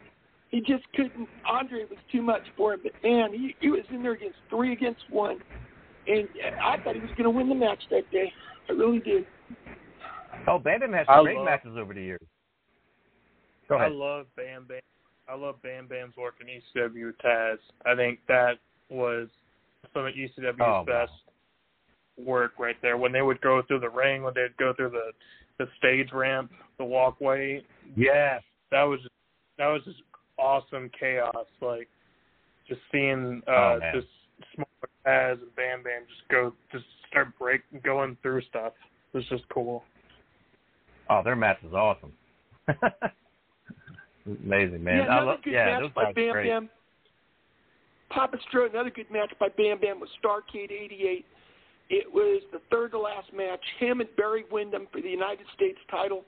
He just couldn't. Andre was too much for him. But man, he, he was in there against three against one. And I thought he was going to win the match that day. I really did. Oh, Bam Bam has some great love- matches over the years. Go I love Bam Bam. I love Bam Bam's work in ECW with Taz. I think that was some of ECW's Oh, wow. best work right there. When they would go through the ring, when they'd go through the the stage ramp, the walkway, Yeah. that was that was just awesome chaos. Like just seeing uh Oh, man. just smaller Taz and Bam Bam just go just start break going through stuff. It was just cool. Oh, their match is awesome. Amazing, man. Yeah, I another love, good yeah, match by Bam great. Bam. Papa Stro, another good match by Bam Bam was Starcade 88. It was the third to last match. Him and Barry Windham for the United States title.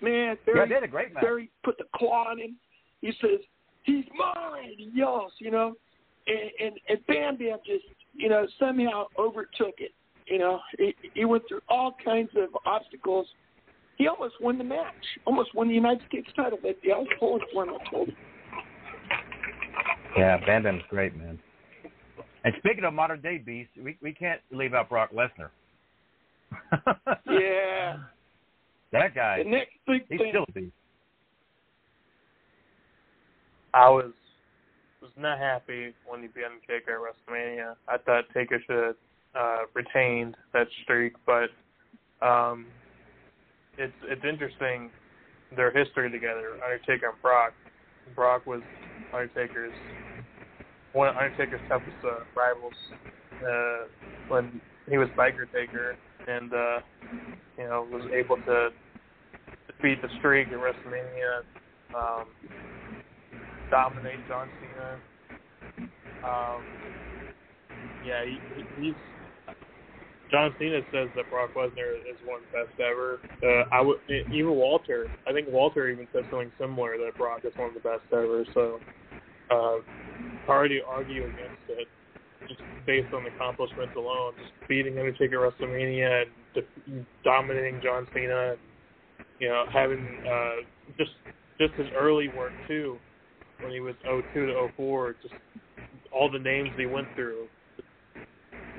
Man, Barry, Yeah, they had a great match. Barry put the claw on him. He says, he's mine. He yells, you know. And, and, and Bam Bam just, you know, somehow overtook it. You know, he, he went through all kinds of obstacles. He almost won the match, almost won the United States title. But yeah, I was pulling for I told him. Yeah, Bam Bam's great, man. And speaking of modern day beasts, we we can't leave out Brock Lesnar. Yeah. That guy, The next big he's thing. still a beast. I was was not happy when he beat Taker at WrestleMania. I thought Taker should have uh, retained that streak, but um, it's it's interesting their history together. Undertaker and Brock. Brock was Undertaker's one of Undertaker's toughest uh, rivals uh, when he was Biker Taker, and uh, you know was able to defeat the streak at WrestleMania. Um, dominate John Cena. Um, yeah, he, he- he's. John Cena says that Brock Lesnar is one best ever. Uh, I would even Walter. I think Walter even said something similar that Brock is one of the best ever. So, uh, hard to argue against it, just based on accomplishments alone. Just beating Undertaker at WrestleMania and de- dominating John Cena. And, you know, having uh, just just his early work too when he was 02 to 04, just all the names he went through,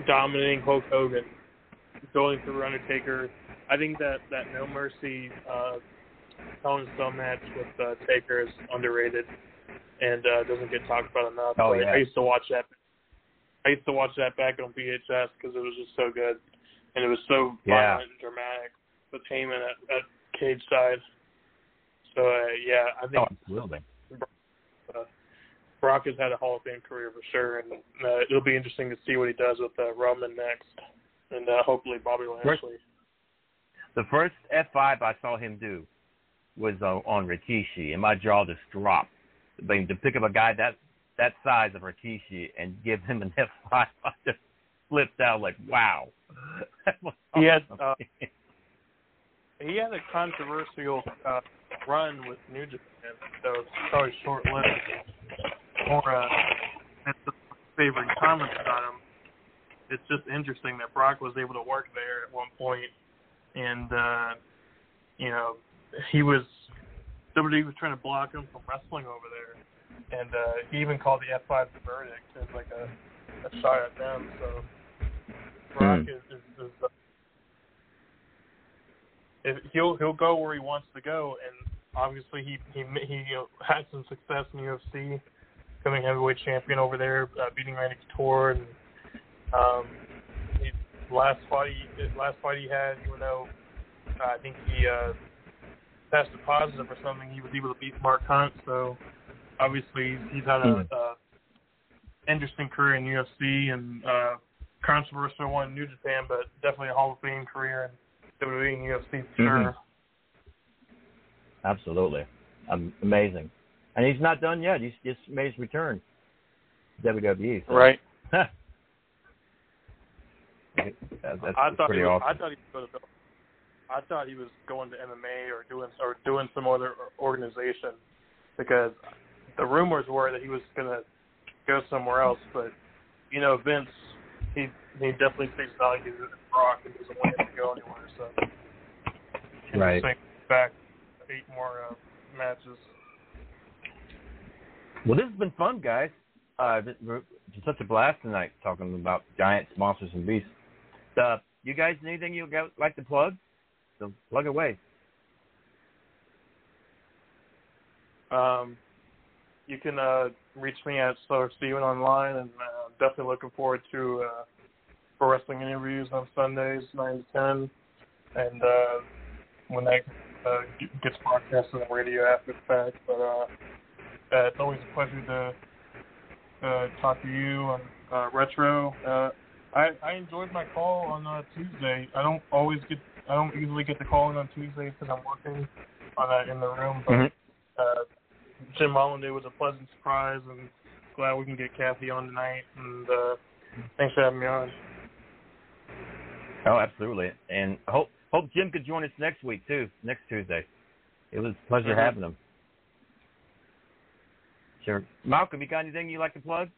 dominating Hulk Hogan, going through Undertaker. I think that that No Mercy uh, Hell in a Cell match with uh, Taker is underrated and uh, doesn't get talked about enough. Oh, yeah. I used to watch that. I used to watch that back on VHS because it was just so good, and it was so Yeah. violent and dramatic with Heyman at, at cage side. So uh, yeah, I think Oh, absolutely. uh, Brock has had a Hall of Fame career for sure, and uh, it'll be interesting to see what he does with uh, Roman next, and uh, hopefully Bobby Lashley. The first F5 I saw him do was uh, on Rikishi, and my jaw just dropped. I mean, to pick up a guy that that size of Rikishi and give him an F5, I just flipped out like, wow. That He had uh, he had a controversial uh, run with New Japan, so it's probably short lived. Or uh, that's the favorite comments about him. It's just interesting that Brock was able to work there at one point, and uh, you know he was WWE was trying to block him from wrestling over there, and uh, he even called the F5 the verdict as like a, a shot at them. So Brock Hmm. is, is, is uh, if he'll he'll go where he wants to go, and obviously he he he you know, had some success in UFC, becoming heavyweight champion over there, uh, beating Randy Couture, and um, he, last fight he last fight he had, even though uh, I think he uh, tested positive or something, he was able to beat Mark Hunt. So obviously he's had a, a interesting career in UFC and uh, controversial one in New Japan, but definitely a Hall of Fame career in WWE and UFC for Mhm. sure. Absolutely. Um, amazing. And he's not done yet. He's just made his return WWE. so- Right. That, that's I thought pretty he was, awesome. I thought he was going to. I thought he was going to MMA or doing or doing some other organization because the rumors were that he was going to go somewhere else. But you know, Vince, he he definitely sees value in Brock and doesn't want him to go anywhere. So Right. back eight more uh, matches. Well, this has been fun, guys. Uh, it's such a blast tonight talking about giants, monsters, and beasts. Uh, you guys, anything you got, like to plug? So plug away. Um, you can uh, reach me at Solar Steven online, and uh, definitely looking forward to uh, pro wrestling interviews on Sundays, nine to ten, and uh, when that uh, gets broadcast on the radio after the fact. But uh, uh, it's always a pleasure to uh, talk to you on uh, retro. Uh, I I enjoyed my call on uh, Tuesday. I don't always get I don't usually get the call in on Tuesday because I'm working on uh, in the room, but Mhm. uh, Jim Molyneux was a pleasant surprise, and glad we can get Kathy on tonight. And uh, thanks for having me on. Oh, absolutely. And hope hope Jim could join us next week too, next Tuesday. It was a pleasure Mhm. having him. Sure. Malcolm, you got anything you'd like to plug?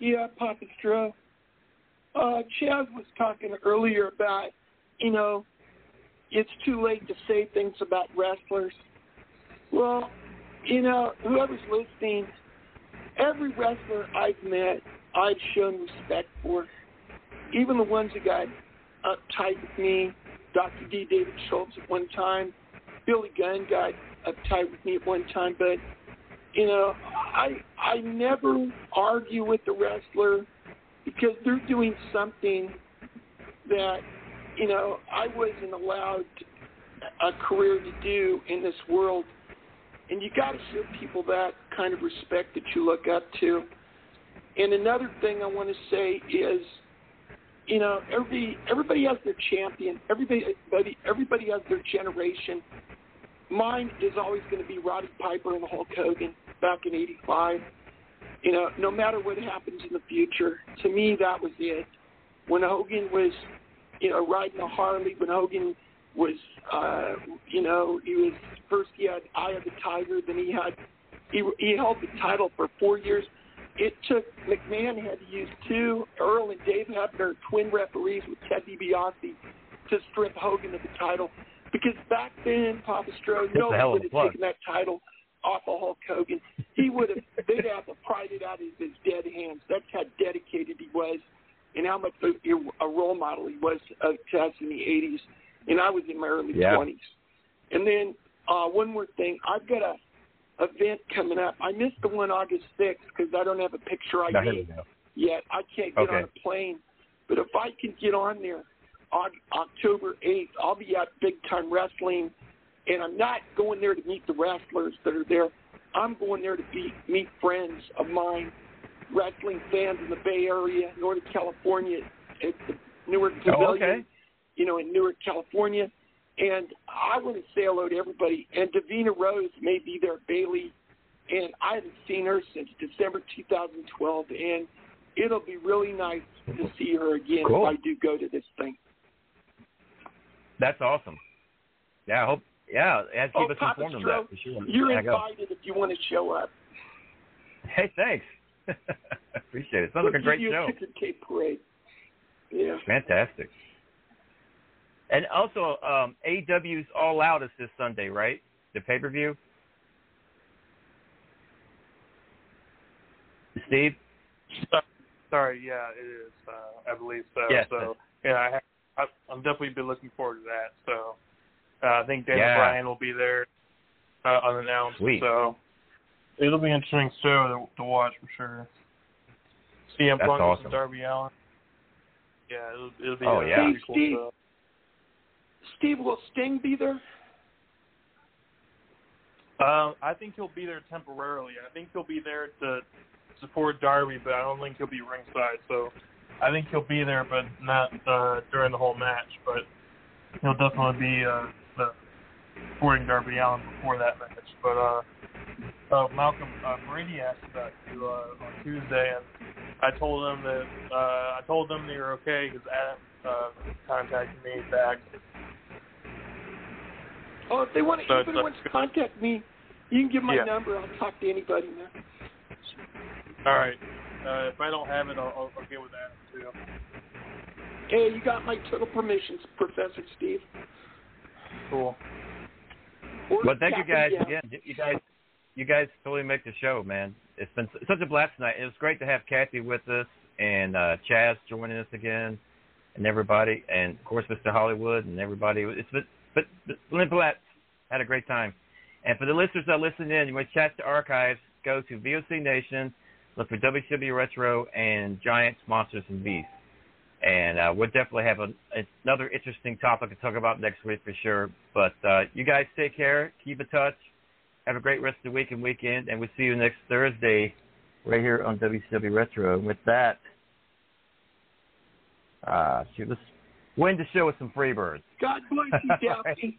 Yeah, Papa Stro. Uh, Chaz was talking earlier about, you know, it's too late to say things about wrestlers. Well, you know, whoever's listening, every wrestler I've met, I've shown respect for. Even the ones that got uptight with me, Dr. D. David Schultz at one time, Billy Gunn got uptight with me at one time, but you know, I I never argue with the wrestler because they're doing something that you know I wasn't allowed a career to do in this world, and you got to show people that kind of respect that you look up to. And another thing I want to say is, you know, every everybody has their champion. Everybody everybody, everybody has their generation. Mine is always going to be Roddy Piper and Hulk Hogan back in '85. You know, no matter what happens in the future, to me that was it. When Hogan was, you know, riding a Harley, when Hogan was, uh, you know, he was first he had Eye of the Tiger, then he had he he held the title for four years. It took McMahon had to use two Earl and Dave Hebner twin referees with Ted DiBiase to strip Hogan of the title because back then Papa Stro That's a nobody would have plug. taken that title off of Hulk Hogan. He would have they'd have to pried it out of his dead hands. That's how dedicated he was and how much a, a role model he was uh, to us in the 80s. And I was in my early Yeah. 20s. And then uh, one more thing, I've got a event coming up. I missed the one August 6th because I don't have a picture Now, here we ID go. yet. I can't get Okay. on a plane. But if I can get on there on October 8th, I'll be at Big Time Wrestling. And I'm not going there to meet the wrestlers that are there. I'm going there to be, meet friends of mine, wrestling fans in the Bay Area, Northern California, at the Newark Oh, Pavilion, okay. you know, in Newark, California. And I want to say hello to everybody. And Davina Rose may be there, Bailey. And I haven't seen her since December 2012. And it'll be really nice to see her again Cool. if I do go to this thing. That's awesome. Yeah, I hope. Yeah, and keep oh, us Papa informed of Stro, that for sure. you're invited if you want to show up. Hey, thanks. Appreciate it. Sounds like a We'll great give you show. a ticker tape parade. Yeah. Fantastic. And also, um, AEW's All Out is this Sunday, right? The pay per view. Steve. Sorry, yeah, it is. Uh, I believe so. Yes. So yeah, I have, I, I'm definitely been looking forward to that. So uh, I think Daniel Yeah. Bryan will be there uh, unannounced. Sweet. So it'll be an interesting show to, to watch for sure. CM That's Punk awesome. versus Darby Allin. Yeah, it'll, it'll be. Oh, a yeah. pretty cool Steve. show. Steve, will Sting be there? Um, I think he'll be there temporarily. I think he'll be there to support Darby, but I don't think he'll be ringside. So I think he'll be there, but not uh, during the whole match. But he'll definitely be uh, the supporting Darby Allin before that match. But uh, uh, Malcolm uh, Brady asked about you uh, on Tuesday, and I told them that uh, I told them they were okay because Adam uh, contacted me back. Oh, if they want to, So anybody wants to contact me, you can give my Yeah. number. I'll talk to anybody, man. All right. Uh, if I don't have it, I'll, I'll, I'll get with Adam too. Hey, you got my total permissions, Professor Steve. Cool. Or Well, thank you guys Captain again. You guys, you guys totally make the show, man. It's been such a blast tonight. It was great to have Kathy with us and uh, Chaz joining us again, and everybody, and of course Mr. Hollywood and everybody. It's been, but, but Lynn Blatt had a great time. And for the listeners that listen in, you want to chat to archives, go to VOC Nation, look for WCW Retro and Giants, Monsters, and Beasts. And uh, we'll definitely have a, another interesting topic to talk about next week for sure. But uh, you guys take care, keep in touch, have a great rest of the week and weekend, and we'll see you next Thursday right here on WCW Retro. And with that, uh, shoot, let's win the show with some free birds. God bless you, Daffney.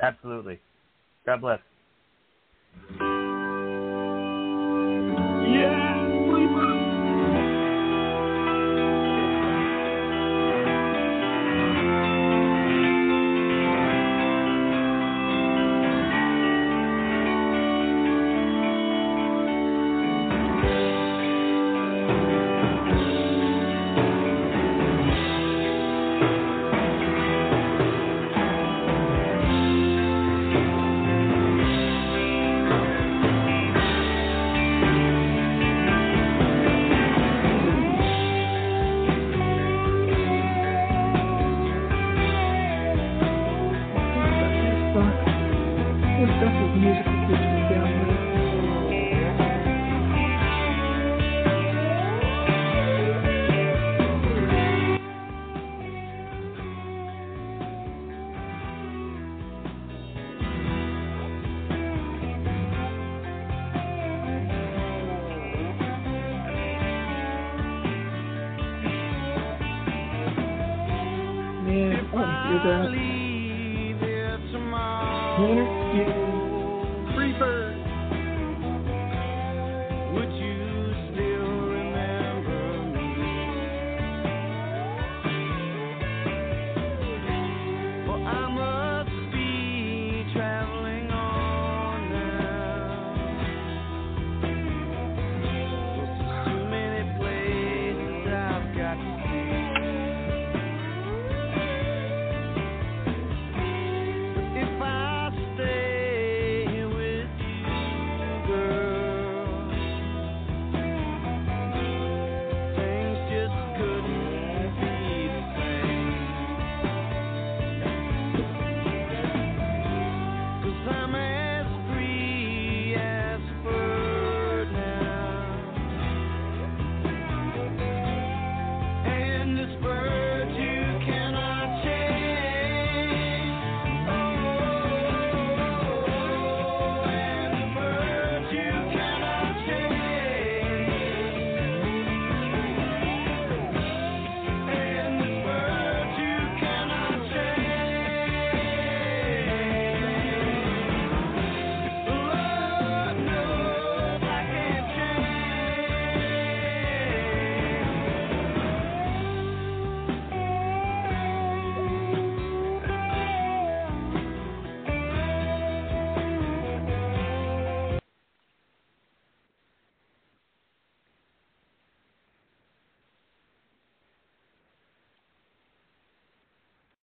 Absolutely. God bless.